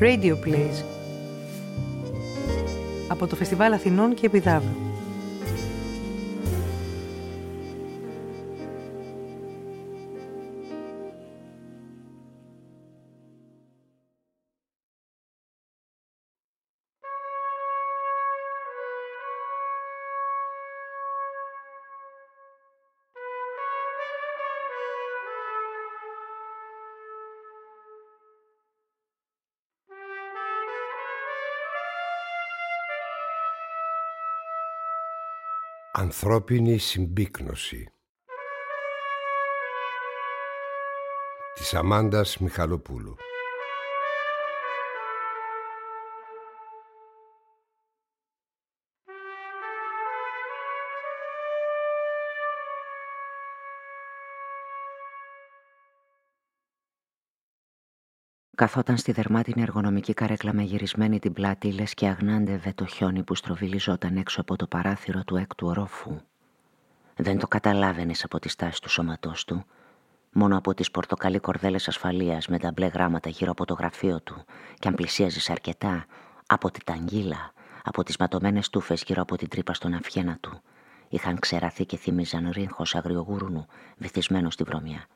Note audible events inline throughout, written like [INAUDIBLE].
Radio Plays από το Φεστιβάλ Αθηνών και Επιδάβου. Ανθρώπινη συμπίκνωση. Της Αμάντας Μιχαλοπούλου Καθόταν στη δερμάτινη εργονομική καρέκλα με γυρισμένη την πλάτη, λες και αγνάντευε το χιόνι που στροβιλιζόταν έξω από το παράθυρο του έκτου ορόφου. Δεν το καταλάβαινες από τη στάση του σώματός του, μόνο από τις πορτοκαλί κορδέλες ασφαλείας με τα μπλε γράμματα γύρω από το γραφείο του, και αν πλησίαζες αρκετά, από την ταγγίλα, από τις ματωμένες τούφε γύρω από την τρύπα στον αυχένα του, είχαν ξεραθεί και θύμιζαν ρίγχο αγριογούρουνου βυθισμένο στη βρωμιά.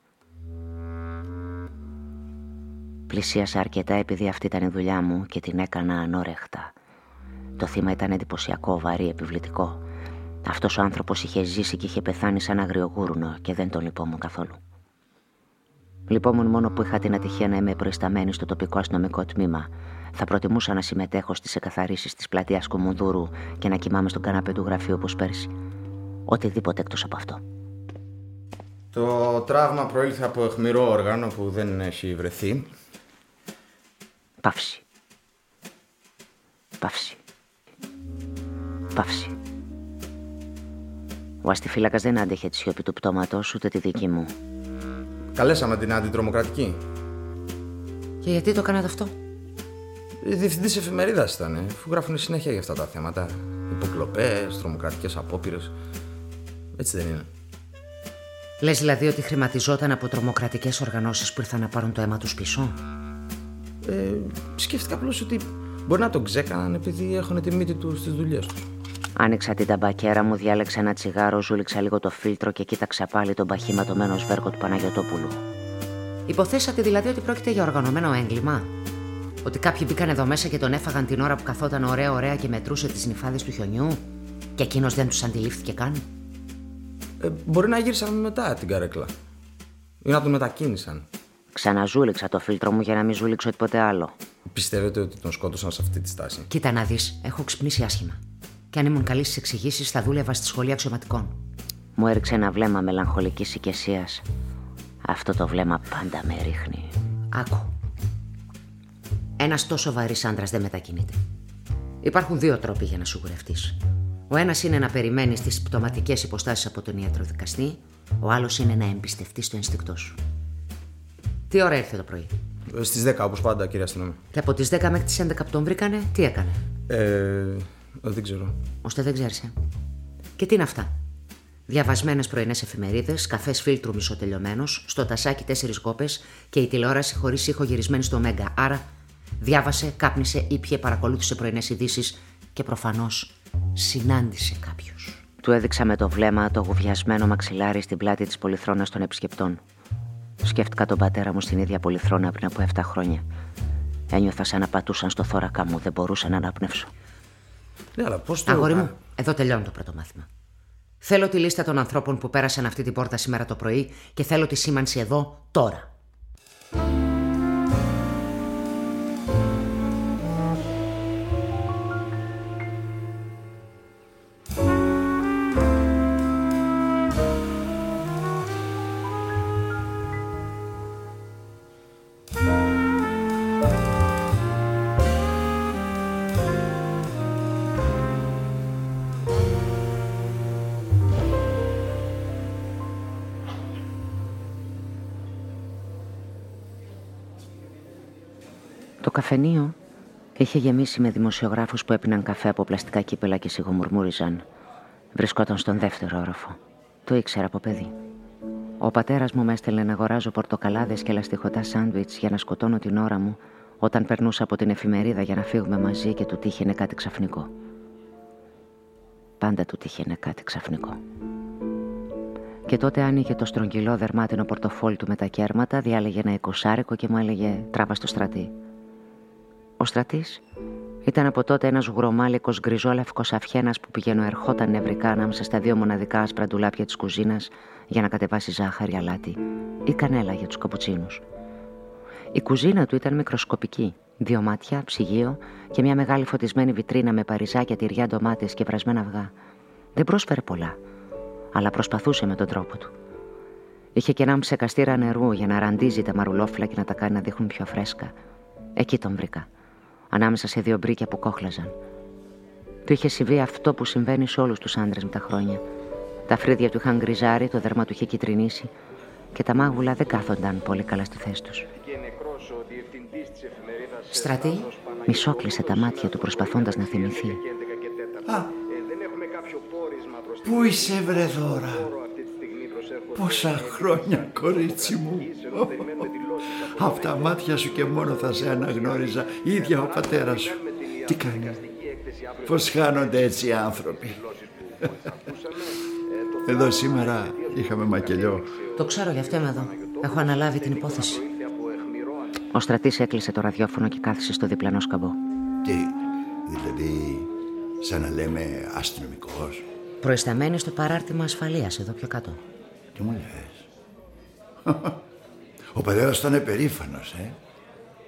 Πλησίασα αρκετά επειδή αυτή ήταν η δουλειά μου και την έκανα ανόρεχτα. Το θύμα ήταν εντυπωσιακό, βαρύ, επιβλητικό. Αυτός ο άνθρωπος είχε ζήσει και είχε πεθάνει σαν αγριογούρουνο και δεν τον λυπόμουν καθόλου. Λυπόμουν μόνο που είχα την ατυχία να είμαι προϊσταμένη στο τοπικό αστυνομικό τμήμα. Θα προτιμούσα να συμμετέχω στις εκαθαρίσεις της πλατείας Κουμουνδούρου και να κοιμάμαι στον καναπέ του γραφείου όπως πέρσι. Οτιδήποτε εκτός από αυτό. Το τραύμα προήλθε από αιχμηρό όργανο που δεν έχει βρεθεί. Παύση. Παύση. Παύση. Ο αστιφύλακας δεν άντεχε τη σιωπή του πτώματος ούτε τη δική μου. Καλέσαμε την αντιτρομοκρατική. Και γιατί το κάνατε αυτό; Διευθυντής εφημερίδας ήταν, αφού γράφουν συνέχεια για αυτά τα θέματα. Υποκλοπές, τρομοκρατικές απόπειρες. Έτσι δεν είναι. Λες δηλαδή ότι χρηματιζόταν από τρομοκρατικές οργανώσεις που ήρθαν να πάρουν το αίμα τους πίσω; Ε, σκέφτηκα απλώς ότι μπορεί να τον ξέκαναν επειδή έχουν τη μύτη του στις δουλειές τους. Άνοιξα την ταμπακέρα μου, διάλεξα ένα τσιγάρο, ζούληξα λίγο το φίλτρο και κοίταξα πάλι τον παχύματωμένο σβέρκο του Παναγιοτόπουλου. Υποθέσατε δηλαδή ότι πρόκειται για οργανωμένο έγκλημα; Ότι κάποιοι μπήκαν εδώ μέσα και τον έφαγαν την ώρα που καθόταν ωραία-ωραία και μετρούσε τις νυφάδες του χιονιού; Και εκείνος δεν τους αντιλήφθηκε καν; Ε, μπορεί να γύρισαν μετά την καρέκλα. Ή να τον μετακίνησαν. Ξαναζούληξα το φίλτρο μου για να μην ζούληξω τίποτε άλλο. Πιστεύετε ότι τον σκότωσαν σε αυτή τη στάση; Κοίτα να δεις, έχω ξυπνήσει άσχημα. Και αν ήμουν καλής στις εξηγήσεις, θα δούλευα στη σχολή αξιωματικών. Μου έριξε ένα βλέμμα μελαγχολικής οικεσία. Αυτό το βλέμμα πάντα με ρίχνει. Άκου. Ένας τόσο βαρύς άντρας δεν μετακινείται. Υπάρχουν δύο τρόποι για να σου κουρευτεί. Ο ένας είναι να περιμένεις τις πτωματικές υποστάσεις από τον ιατροδικαστή, ο άλλος είναι να εμπιστευτείς το ενστικτό σου. Τι ώρα ήρθε το πρωί; Στις 10 όπως πάντα, κυρία Αστυνόμη. Και από τις 10 μέχρι τις 11 που τον βρήκανε, τι έκανε; Ε, δεν ξέρω. Ώστε δεν ξέρεις. Ε. Και τι είναι αυτά; Διαβασμένες πρωινές εφημερίδες, καφές φίλτρου μισοτελειωμένος, στο τασάκι τέσσερις κόπες και η τηλεόραση χωρίς ήχο γυρισμένη στο Μέγκα. Άρα διάβασε, κάπνισε, ήπια, παρακολούθησε πρωινές ειδήσεις και προφανώς συνάντησε κάποιου. Του έδειξα με το βλέμμα το γουβιασμένο μαξιλάρι στην πλάτη της πολυθρόνας των επισκεπτών. Σκέφτηκα τον πατέρα μου στην ίδια πολυθρόνα πριν από 7 χρόνια. Ένιωθα σαν να πατούσαν στο θώρακα μου, δεν μπορούσα να αναπνεύσω. Ναι, αλλά πώς το. Αγόρι μου, εδώ τελειώνει το πρώτο μάθημα. Θέλω τη λίστα των ανθρώπων που πέρασαν αυτή την πόρτα σήμερα το πρωί και θέλω τη σήμανση εδώ τώρα. Καφενείο είχε γεμίσει με δημοσιογράφους που έπιναν καφέ από πλαστικά κύπελα και σιγομουρμούριζαν. Βρισκόταν στον δεύτερο όροφο. Το ήξερα από παιδί. Ο πατέρας μου με έστελνε να αγοράζω πορτοκαλάδες και λαστιχωτά σάντουιτς για να σκοτώνω την ώρα μου, όταν περνούσα από την εφημερίδα για να φύγουμε μαζί και του τύχαινε κάτι ξαφνικό. Πάντα του τύχαινε κάτι ξαφνικό. Και τότε άνοιγε το στρογγυλό δερμάτινο πορτοφόλι του με τα κέρματα, διάλεγε ένα εικοσάρικο και μου έλεγε «Τράβα στο στρατή». Ο στρατής ήταν από τότε ένας γουρομάλικος γκριζόλευκος αυχένας που πηγαίνω ερχόταν νευρικά ανάμεσα στα δύο μοναδικά άσπρα ντουλάπια της κουζίνας για να κατεβάσει ζάχαρη, αλάτι ή κανέλα για τους καπουτσίνους. Η κουζίνα του ήταν μικροσκοπική. Δύο μάτια, ψυγείο και μια μεγάλη φωτισμένη βιτρίνα με παριζάκια, τυριά, ντομάτες και βρασμένα αυγά. Δεν πρόσφερε πολλά, αλλά προσπαθούσε με τον τρόπο του. Είχε και ένα ψεκαστήρα νερού για να ραντίζει τα μαρουλόφυλλα και να τα κάνει να δείχνουν πιο φρέσκα. Εκεί τον βρήκα, ανάμεσα σε δύο μπρίκια που κόχλαζαν. Του είχε συμβεί αυτό που συμβαίνει σε όλους τους άντρες με τα χρόνια. Τα φρύδια του είχαν γκριζάρει, το δέρμα του είχε κυτρινήσει και τα μάγουλα δεν κάθονταν πολύ καλά στη θέση τους. Στρατή; Μισόκλεισε τα μάτια του προσπαθώντας να θυμηθεί. Α, πού είσαι βρε δώρα; Πόσα χρόνια κορίτσι μου. Αυτά τα μάτια σου και μόνο θα σε αναγνώριζα. Ίδια ο πατέρας σου. Τι κάνει; Πώς χάνονται έτσι οι άνθρωποι; Εδώ σήμερα είχαμε μακελιό. Το ξέρω γι' αυτό είμαι εδώ. Έχω αναλάβει την υπόθεση. Ο στρατής έκλεισε το ραδιόφωνο και κάθισε στο διπλανό σκαμπό. Τι, δηλαδή, σαν να λέμε αστυνομικός; Προϊσταμένη στο παράρτημα ασφαλείας εδώ πιο κάτω. Τι μου λες; Ο πατέρας ήταν περήφανος, ε.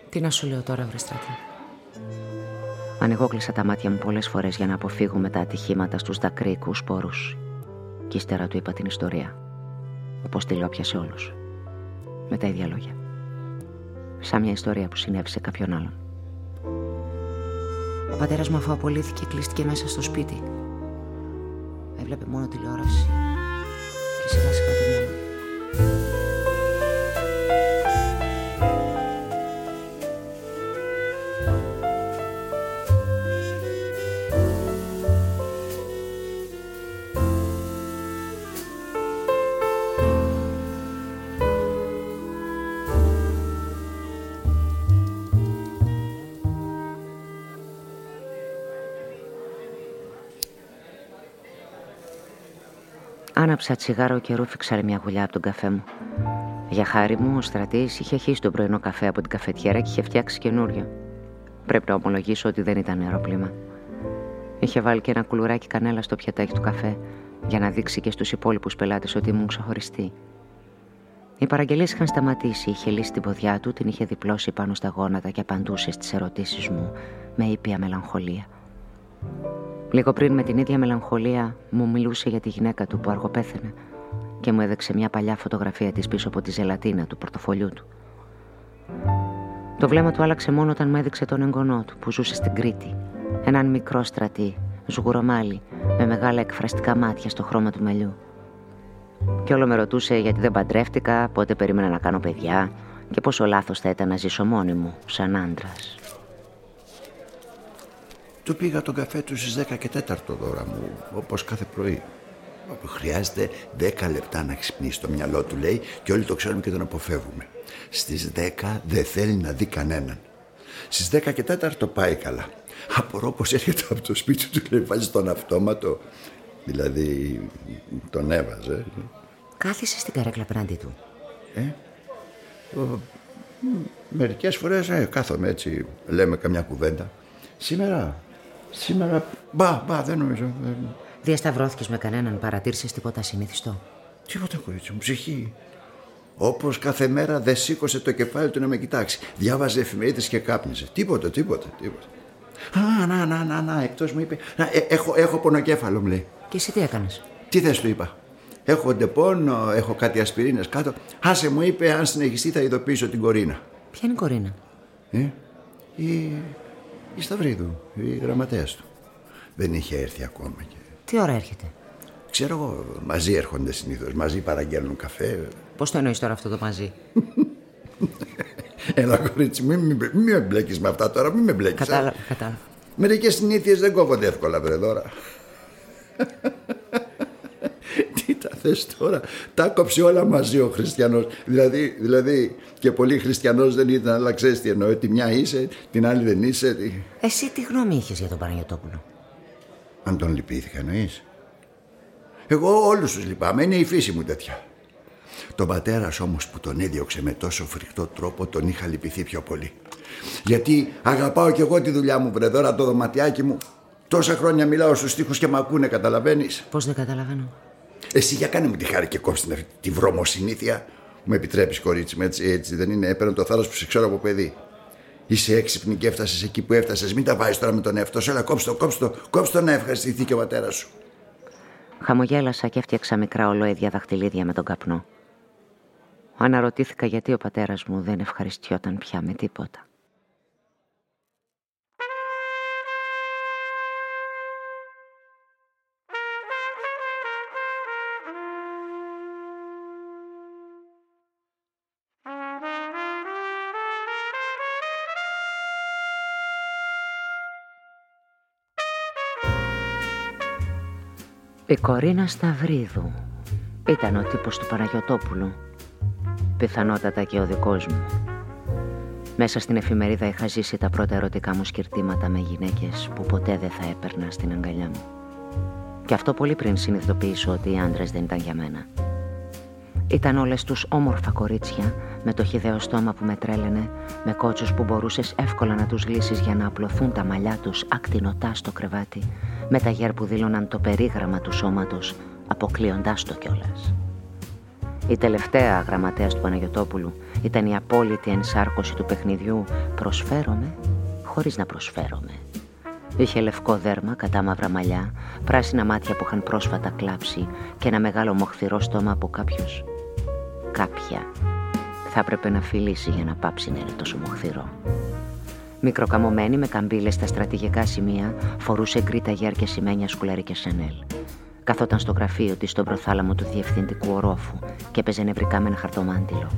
Τι να σου λέω τώρα, βρε στρατή. Ανοιγόκλεισα τα μάτια μου πολλές φορές για να αποφύγουμε τα ατυχήματα στους δακρύικους σπόρους. Κι ύστερα του είπα την ιστορία. Όπως τη λέω πια σε όλους. Με τα ίδια λόγια. Σαν μια ιστορία που συνέβη σε κάποιον άλλον. Ο πατέρας μου αφού απολύθηκε κλείστηκε μέσα στο σπίτι. Έβλεπε μόνο τηλεόραση και σιγά σιγά το μυαλό. Άναψα τσιγάρο και ρούφηξα μια γουλιά από τον καφέ μου. Για χάρη μου, ο στρατής είχε χύσει τον πρωινό καφέ από την καφετιέρα και είχε φτιάξει καινούριο. Πρέπει να ομολογήσω ότι δεν ήταν αεροπλήμα. Είχε βάλει και ένα κουλουράκι κανέλα στο πιατάκι του καφέ για να δείξει και στους υπόλοιπους πελάτες ότι ήμουν ξεχωριστή. Οι παραγγελίες είχαν σταματήσει, είχε λύσει την ποδιά του, την είχε διπλώσει πάνω στα γόνατα και απαντούσε στις ερωτήσεις μου με ήπια μελαγχολία. Λίγο πριν με την ίδια μελαγχολία μου μιλούσε για τη γυναίκα του που αργοπέθαινε και μου έδειξε μια παλιά φωτογραφία της πίσω από τη ζελατίνα του πορτοφολιού του. Το βλέμμα του άλλαξε μόνο όταν μου έδειξε τον εγγονό του που ζούσε στην Κρήτη. Έναν μικρό στρατή, ζουγουρομάλι, με μεγάλα εκφραστικά μάτια στο χρώμα του μελιού. Και όλο με ρωτούσε γιατί δεν παντρεύτηκα, πότε περίμενα να κάνω παιδιά και πόσο λάθος θα ήταν να ζήσω μόνη μου, σαν άντρας. Του πήγα τον καφέ του στις 10 και 4 δώρα μου, όπως κάθε πρωί. Όπου χρειάζεται 10 λεπτά να ξυπνήσει το μυαλό του, λέει, και όλοι το ξέρουμε και τον αποφεύγουμε. Στις 10 δεν θέλει να δει κανέναν. Στις 10 και 4 το πάει καλά. Απορώ πως έρχεται από το σπίτι του, λέει, βάζει τον αυτόματο. Δηλαδή, τον έβαζε. Κάθισε στην καρέκλα απέναντί του. Ε, ο, μερικές φορές ε, κάθομαι έτσι, λέμε καμιά κουβέντα. Σήμερα Σήμερα. Μπα, μπα, δεν νομίζω. Διασταυρώθηκες με κανέναν, παρατήρησες τίποτα συνήθιστο. Τίποτα, κορίτσι μου, ψυχή. Όπως κάθε μέρα δεν σήκωσε το κεφάλι του να με κοιτάξει. Διάβαζε εφημερίδες και κάπνιζε. Τίποτα, τίποτα, τίποτα. Α, να, να, να, να, εκτός μου είπε. Να, ε, έχω, έχω πονοκέφαλο, μου λέει. Και εσύ τι έκανες; Τι θες, του είπα. Έχω ντεπόνο, έχω κάτι ασπιρίνες κάτω. Άσε μου είπε, αν συνεχιστεί θα ειδοποιήσω την Κορίνα. Ποια είναι η Κορίνα; Ε, η, η Σταυρίδου, η γραμματέας του. Δεν είχε έρθει ακόμα. Και... Τι ώρα έρχεται; Ξέρω εγώ, μαζί έρχονται συνήθως. Μαζί παραγγέλνουν καφέ. Πώς το εννοείς τώρα αυτό το μαζί; [LAUGHS] Έλα, κορίτσι, μην, μην, μην με μπλέκεις με αυτά τώρα, μην με μπλέκεις. Κατάλαβα, κατάλαβα. Μερικές συνήθειες δεν κόβονται εύκολα, βρε δώρα. Τι τα θες τώρα; Τα κόψε όλα μαζί ο χριστιανός. Δηλαδή, δηλαδή και πολύ χριστιανός δεν ήταν, αλλά ξέρεις τι εννοώ. Τη μια είσαι, την άλλη δεν είσαι. Εσύ τι γνώμη είχες για τον Παναγιωτόπουλο. Αν τον λυπήθηκα εννοείς. Εγώ όλους τους λυπάμαι, είναι η φύση μου τέτοια. Τον πατέρας όμως που τον έδιωξε με τόσο φρικτό τρόπο τον είχα λυπηθεί πιο πολύ. Γιατί αγαπάω κι εγώ τη δουλειά μου, βρε τώρα το δωματιάκι μου. Τόσα χρόνια μιλάω στους στίχους και μ' ακούνε, καταλαβαίνεις. Πώς δεν καταλαβαίνω; Εσύ για κάνε μου τη χάρη και κόψει αυτή τη βρωμοσυνήθεια. Μου επιτρέπεις κορίτσι μου, έτσι, έτσι δεν είναι. Έπαιρνε το θάρρος που σε ξέρω από παιδί. Είσαι έξυπνη και έφτασες εκεί που έφτασες. Μην τα βάζεις τώρα με τον εαυτό σου. Έλα, κόψτε το, κόψτε το, κόψτε το να ευχαριστηθεί και ο πατέρας σου. Χαμογέλασα και έφτιαξα μικρά ολόιδια δαχτυλίδια με τον καπνό. Αναρωτήθηκα γιατί ο πατέρας μου δεν ευχαριστιόταν πια με τίποτα. Η Κορίνα Σταυρίδου ήταν ο τύπος του Παναγιωτόπουλου. Πιθανότατα και ο δικός μου. Μέσα στην εφημερίδα είχα ζήσει τα πρώτα ερωτικά μου σκυρτήματα με γυναίκες που ποτέ δεν θα έπαιρνα στην αγκαλιά μου. Και αυτό πολύ πριν συνειδητοποιήσω ότι οι άντρες δεν ήταν για μένα. Ήταν όλες τους όμορφα κορίτσια με το χιδαίο στόμα που με τρέλαινε, με κότσους που μπορούσες εύκολα να τους λύσεις για να απλωθούν τα μαλλιά τους ακτινοτά στο κρεβάτι, με τα γέρ που δήλωναν το περίγραμμα του σώματος, αποκλείοντάς το κιόλας. Η τελευταία γραμματέας του Παναγιωτόπουλου ήταν η απόλυτη ενσάρκωση του παιχνιδιού «Προσφέρομαι» χωρίς να προσφέρομαι. Είχε λευκό δέρμα, κατά μαύρα μαλλιά, πράσινα μάτια που είχαν πρόσφατα κλάψει και ένα μεγάλο μοχθηρό στόμα από κάποιος. Κάποια θα έπρεπε να φιλήσει για να πάψει να είναι τόσο μοχθηρό. Μικροκαμωμένη με καμπύλες στα στρατηγικά σημεία, φορούσε γκρι ταγιάρ και σημαίνια σκουλαρί και σενέλ. Καθόταν στο γραφείο της στον προθάλαμο του διευθυντικού ορόφου και έπαιζε νευρικά με ένα χαρτομάντιλο.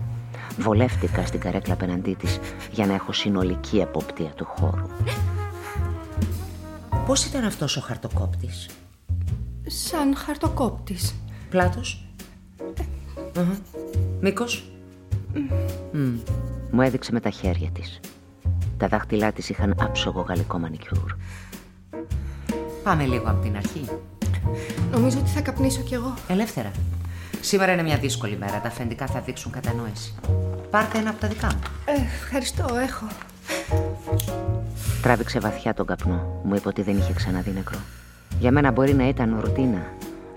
Βολεύτηκα στην καρέκλα απέναντί της για να έχω συνολική εποπτεία του χώρου. Πώς ήταν αυτός ο χαρτοκόπτης, Σαν χαρτοκόπτης. Πλάτος; Μήκος. Μου έδειξε με τα χέρια της. Τα δάχτυλά της είχαν άψογο γαλλικό μανικιούρ. Πάμε λίγο από την αρχή. Νομίζω ότι θα καπνίσω κι εγώ. Ελεύθερα. Σήμερα είναι μια δύσκολη μέρα. Τα αφεντικά θα δείξουν κατανόηση. Πάρτε ένα από τα δικά μου. Ε, ευχαριστώ, έχω. Τράβηξε βαθιά τον καπνό. Μου είπε ότι δεν είχε ξαναδεί νεκρό. Για μένα μπορεί να ήταν ρουτίνα.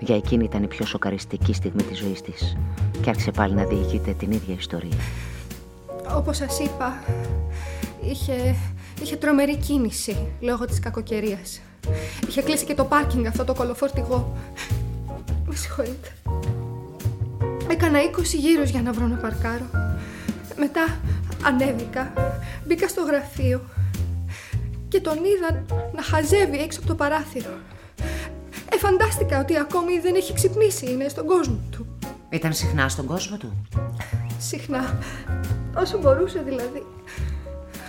Για εκείνη ήταν η πιο σοκαριστική στιγμή της ζωής της. Και άρχισε πάλι να διηγείται την ίδια ιστορία. Όπως σας είπα, είχε, είχε τρομερή κίνηση λόγω της κακοκαιρίας. Είχε κλείσει και το πάρκινγκ αυτό το κολοφόρτηγο. Με συγχωρείτε. Έκανα 20 γύρους για να βρω να παρκάρω. Μετά ανέβηκα, μπήκα στο γραφείο και τον είδα να χαζεύει έξω από το παράθυρο. Ε, φαντάστηκα ότι ακόμη δεν έχει ξυπνήσει, είναι στον κόσμο του. Ήταν συχνά στον κόσμο του. Συχνά, όσο μπορούσε δηλαδή.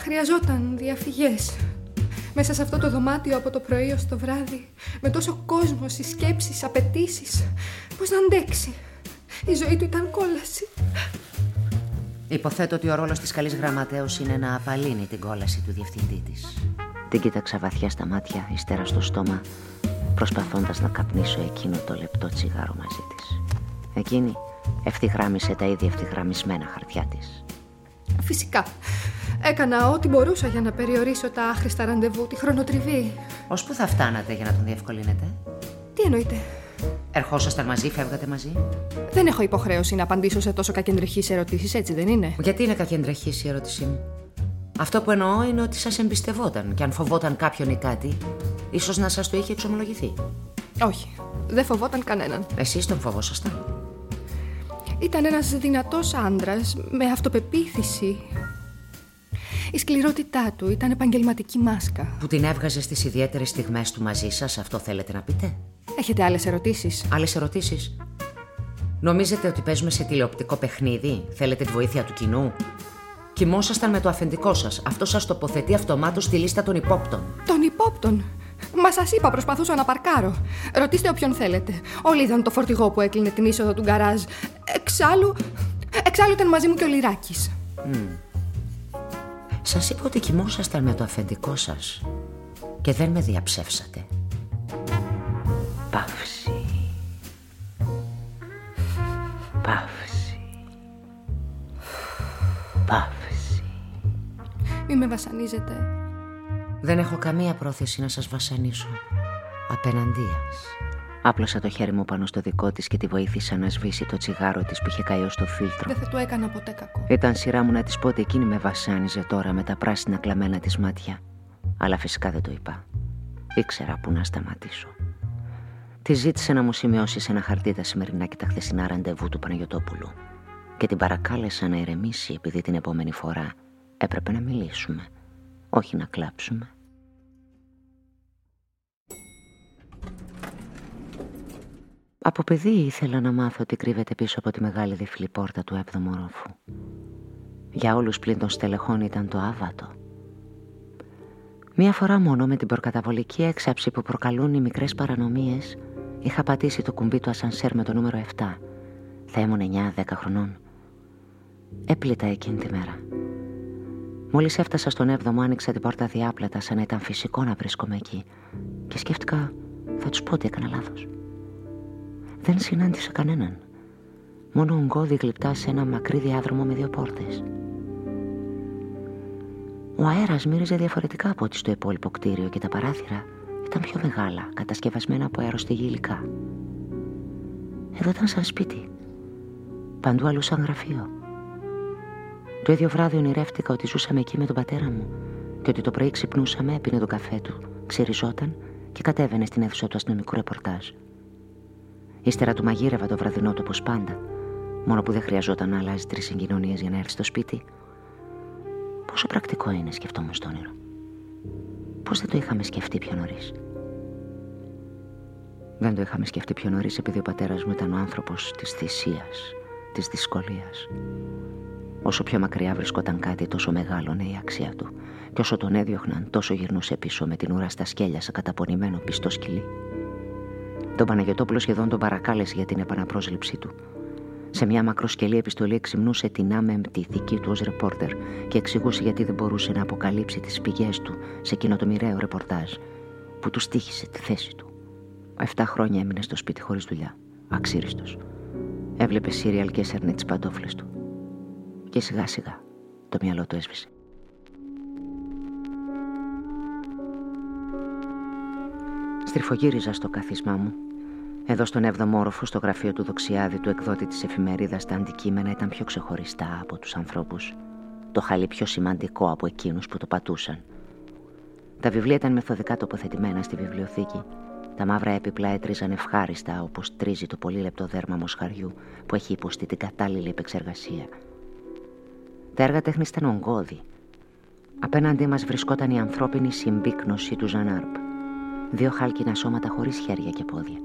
Χρειαζόταν διαφυγές. Μέσα σε αυτό το δωμάτιο από το πρωί ως το βράδυ, με τόσο κόσμος, συσκέψεις, απαιτήσεις. Πώς να αντέξει. Η ζωή του ήταν κόλαση. Υποθέτω ότι ο ρόλος της καλής γραμματέως είναι να απαλύνει την κόλαση του διευθυντή της. Την κοίταξα βαθιά στα μάτια, ύστερα στο στόμα, προσπαθώντας να καπνίσω εκείνο το λεπτό τσιγάρο μαζί της. Εκείνη ευθυγράμμισε τα ίδια ευθυγραμμισμένα χαρτιά της. Φυσικά. Έκανα ό,τι μπορούσα για να περιορίσω τα άχρηστα ραντεβού, τη χρονοτριβή. Ως πού θα φτάνατε για να τον διευκολύνετε; Τι εννοείτε; Ερχόσασταν μαζί, φεύγατε μαζί; Δεν έχω υποχρέωση να απαντήσω σε τόσο κακεντρεχείς ερωτήσεις, έτσι δεν είναι; Γιατί είναι κακεντρεχής η ερώτησή μου; Αυτό που εννοώ είναι ότι σας εμπιστευόταν και αν φοβόταν κάποιον ή κάτι, ίσως να σας το είχε εξομολογηθεί. Όχι. Δεν φοβόταν κανέναν. Εσείς τον φοβόσασταν; Ήταν ένας δυνατός άντρας με αυτοπεποίθηση. Η σκληρότητά του ήταν επαγγελματική μάσκα. Που την έβγαζε στις ιδιαίτερες στιγμές του μαζί σας, αυτό θέλετε να πείτε; Έχετε άλλες ερωτήσεις; Άλλες ερωτήσεις; Νομίζετε ότι παίζουμε σε τηλεοπτικό παιχνίδι, θέλετε τη βοήθεια του κοινού; Κοιμόσασταν με το αφεντικό σας. Αυτό σας τοποθετεί αυτομάτως στη λίστα των υπόπτων. Των υπόπτων. Μα σας είπα, προσπαθούσα να παρκάρω. Ρωτήστε όποιον θέλετε. Όλοι είδαν το φορτηγό που έκλεινε την είσοδο του γκαράζ. Εξάλλου. Εξάλλου ήταν μαζί μου και ο Λυράκης. Mm. Σας είπα ότι κοιμόσασταν με το αφεντικό σας και δεν με διαψεύσατε. Παύση. Παύση. Παύση. Μη με βασανίζετε. Δεν έχω καμία πρόθεση να σας βασανίσω. Απέναντίας. Άπλωσα το χέρι μου πάνω στο δικό της και τη βοήθησα να σβήσει το τσιγάρο της που είχε καεί στο φίλτρο. Δεν θα του έκανα ποτέ κακό. Ήταν σειρά μου να της πω ότι εκείνη με βασάνιζε τώρα με τα πράσινα κλαμμένα της μάτια. Αλλά φυσικά δεν το είπα. Ήξερα που να σταματήσω. Τη ζήτησε να μου σημειώσει σε ένα χαρτί τα σημερινά και τα χθεσινά ραντεβού του Παναγιωτόπουλου. Και την παρακάλεσα να ηρεμήσει επειδή την επόμενη φορά έπρεπε να μιλήσουμε, όχι να κλάψουμε. Από παιδί ήθελα να μάθω τι κρύβεται πίσω από τη μεγάλη διφυλή πόρτα του έβδομου όροφου. Για όλους πλην των στελεχών ήταν το άβατο. Μία φορά μόνο με την προκαταβολική έξαψη που προκαλούν οι μικρές παρανομίες είχα πατήσει το κουμπί του ασανσέρ με το νούμερο 7. Θα ήμουν 9-10 χρονών. Έπλητα εκείνη τη μέρα. Μόλις έφτασα στον 7ο άνοιξα την πόρτα διάπλατα σαν να ήταν φυσικό να βρίσκομαι εκεί και σκέφτηκα θα τους πω ότι έκανα λάθος. Δεν συνάντησα κανέναν. Μόνο ογκώδη γλυπτά σε ένα μακρύ διάδρομο με δύο πόρτες. Ο αέρας μύριζε διαφορετικά από ό,τι στο υπόλοιπο κτίριο και τα παράθυρα ήταν πιο μεγάλα, κατασκευασμένα από αεροστηγή υλικά. Εδώ ήταν σαν σπίτι. Παντού αλλού σαν γραφείο. Το ίδιο βράδυ ονειρεύτηκα ότι ζούσαμε εκεί με τον πατέρα μου και ότι το πρωί ξυπνούσαμε, έπινε το καφέ του, ξεριζόταν και κατέβαινε στην αίθουσα του αστυνομικού ρεπορτάζ. Ύστερα του μαγείρευα το βραδινό του όπως πάντα, μόνο που δεν χρειαζόταν να αλλάζει τρεις συγκοινωνίες για να έρθει στο σπίτι. Πόσο πρακτικό είναι, σκεφτόμουν στο όνειρο. Πώς δεν το είχαμε σκεφτεί πιο νωρίς. Δεν το είχαμε σκεφτεί πιο νωρίς επειδή ο πατέρας μου ήταν ο άνθρωπος της θυσίας, της δυσκολίας. Όσο πιο μακριά βρισκόταν κάτι, τόσο μεγάλωνε η αξία του. Και όσο τον έδιωχναν, τόσο γυρνούσε πίσω με την ουρά στα σκέλια σε καταπονημένο πιστό σκυλί. Τον Παναγιωτόπουλο σχεδόν τον παρακάλεσε για την επαναπρόσληψή του. Σε μια μακροσκελή επιστολή εξυμνούσε την άμεμπτη ηθική του ως ρεπόρτερ και εξηγούσε γιατί δεν μπορούσε να αποκαλύψει τις πηγές του σε εκείνο το μοιραίο ρεπορτάζ που του στήχησε τη θέση του. Εφτά χρόνια έμεινε στο σπίτι χωρίς δουλειά, αξίριστος. Έβλεπε σύριαλ και έσαιρνε τις παντόφλες του. Και σιγά σιγά το μυαλό του έσβησε. Στριφογύριζα στο καθίσμά μου. Εδώ στον 7ο όροφο, στο γραφείο του Δοξιάδη, του εκδότη της εφημερίδας, τα αντικείμενα ήταν πιο ξεχωριστά από τους ανθρώπους. Το χαλί πιο σημαντικό από εκείνους που το πατούσαν. Τα βιβλία ήταν μεθοδικά τοποθετημένα στη βιβλιοθήκη. Τα μαύρα έπιπλα έτριζαν ευχάριστα, όπως τρίζει το πολύ λεπτό δέρμα μοσχαριού που έχει υποστεί την κατάλληλη επεξεργασία. Τα έργα τέχνης ήταν ογκώδη. Απέναντί μας βρισκόταν η ανθρώπινη συμπίκνωση του Ζανάρπ. Δύο χάλκινα σώματα χωρίς χέρια και πόδια.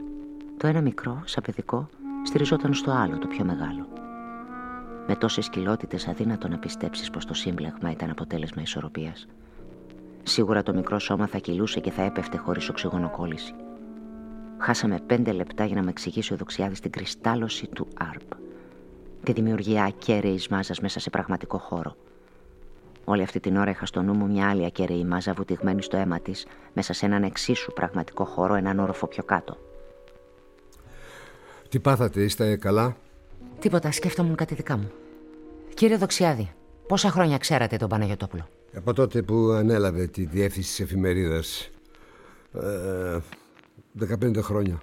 Το ένα μικρό, σαν παιδικό, στηριζόταν στο άλλο, το πιο μεγάλο. Με τόσες κοιλότητε, αδύνατο να πιστέψεις πως το σύμπλεγμα ήταν αποτέλεσμα ισορροπίας. Σίγουρα το μικρό σώμα θα κυλούσε και θα έπεφτε χωρίς οξυγονοκόλληση. Χάσαμε πέντε λεπτά για να με εξηγήσει ο Δοξιάδης την κρυστάλλωση του ΑΡΠ. Τη δημιουργία ακέραιης μάζας μέσα σε πραγματικό χώρο. Όλη αυτή την ώρα είχα στο νου μου μια άλλη ακέραιη μάζα βουτυγμένη στο αίμα της, μέσα σε έναν εξίσου πραγματικό χώρο, έναν όροφο πιο κάτω. Τι πάθατε, είστε καλά; Τίποτα, σκέφτομαι κάτι δικά μου. Κύριε Δοξιάδη, πόσα χρόνια ξέρατε τον Παναγιωτόπουλο. Από τότε που ανέλαβε τη διεύθυνση της εφημερίδας. Ε, 15 χρόνια.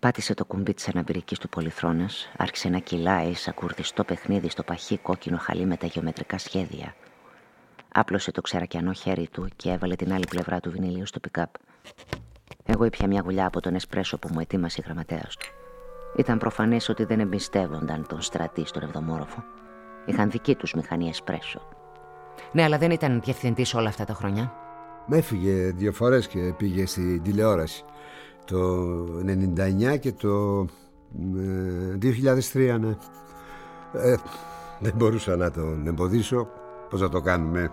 Πάτησε το κουμπί της αναπηρική του πολυθρόνας, άρχισε να κυλάει σαν κουρδιστό παιχνίδι στο παχύ κόκκινο χαλί με τα γεωμετρικά σχέδια. Άπλωσε το ξερακιανό χέρι του και έβαλε την άλλη πλευρά του βινιλίου στο πικάπ. Εγώ ήπια μια γουλιά από τον εσπρέσο που μου ετοίμασε η γραμματέας του. Ήταν προφανές ότι δεν εμπιστεύονταν τον στρατή στον εβδομόροφο. Είχαν δική τους μηχανή εσπρέσο. Ναι, αλλά δεν ήταν διευθυντής όλα αυτά τα χρόνια. Με έφυγε δύο φορές και πήγε στην τηλεόραση. Το 99 και το 2003, ναι. Ε, δεν μπορούσα να τον εμποδίσω. Πώς να το κάνουμε;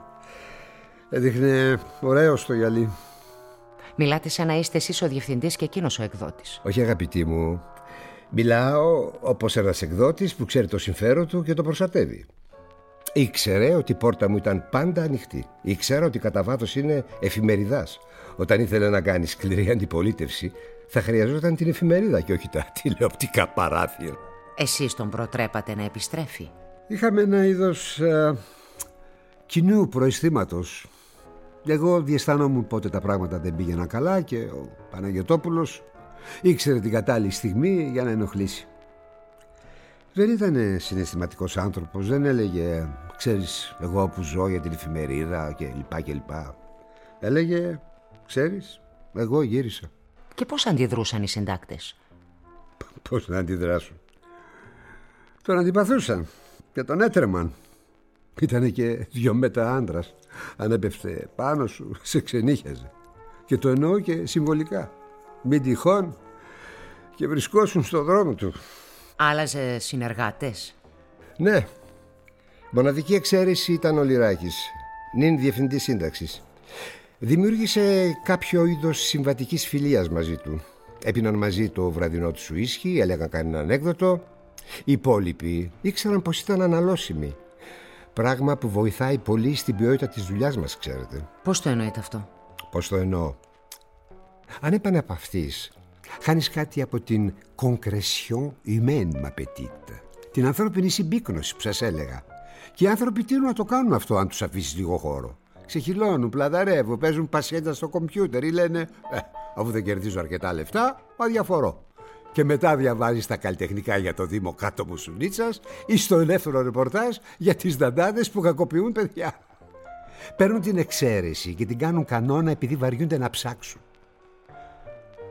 Έδειχνε ωραίος στο γυαλί. Μιλάτε σαν να είστε εσείς ο διευθυντής και εκείνος ο εκδότης. Όχι, αγαπητή μου. Μιλάω όπως ένας εκδότης που ξέρει το συμφέρον του και το προστατεύει. Ήξερε ότι η πόρτα μου ήταν πάντα ανοιχτή. Ήξερα ότι κατά βάθος είναι εφημεριδάς. Όταν ήθελε να κάνει σκληρή αντιπολίτευση, θα χρειαζόταν την εφημερίδα και όχι τα [LAUGHS] τηλεοπτικά παράθυρα. Εσείς τον προτρέπατε να επιστρέφει. Είχαμε ένα είδος ε, κοινού προαισθήματος. Εγώ διαισθάνομουν πότε τα πράγματα δεν πήγαιναν καλά και ο Παναγιωτόπουλος ήξερε την κατάλληλη στιγμή για να ενοχλήσει. Δεν ήταν συναισθηματικός άνθρωπος, δεν έλεγε «Ξέρεις, εγώ που ζω για την εφημερίδα» και λοιπά και λοιπά. Έλεγε «Ξέρεις, εγώ γύρισα». Και πώς αντιδρούσαν οι συντάκτες; Πώς να αντιδράσουν; Τον αντιπαθούσαν και τον έτρεμαν. Ήτανε και δυο μέτρα άντρας. Αν έπεφτε πάνω σου, σε ξενύχιαζε. Και το εννοώ και συμβολικά. Μην τυχόν και βρισκόσουν στο δρόμο του. Άλλαζε συνεργάτες; Ναι. Μοναδική εξαίρεση ήταν ο Λυράκης, νυν διευθυντής σύνταξης. Δημιούργησε κάποιο είδος συμβατικής φιλίας μαζί του. Έπιναν μαζί το βραδινό του ίσχυ, έλεγαν κανένα ανέκδοτο. Οι υπόλοιποι ήξεραν πως ήταν αναλώσιμοι Πράγμα που βοηθάει πολύ στην ποιότητα της δουλειάς μας, ξέρετε. Πώς το εννοείτε αυτό; Πώς το εννοώ; Αν επαναπαυθείς, χάνεις κάτι από την concrétion humaine, ma petite. Την ανθρώπινη συμπίκνωση που σας έλεγα. Και οι άνθρωποι τείνουν να το κάνουν αυτό αν τους αφήσεις λίγο χώρο; Ξεχυλώνουν, πλαδαρεύουν, παίζουν πασχέντα στο κομπιούτερ ή λένε ε, αφού δεν κερδίζω αρκετά λεφτά, διαφορώ και μετά διαβάζεις τα καλλιτεχνικά για το Δήμο κάτω Μουσουνίτσα ή στο ελεύθερο ρεπορτάζ για τις δαντάδες που κακοποιούν παιδιά. Παίρνουν την εξαίρεση και την κάνουν κανόνα επειδή βαριούνται να ψάξουν.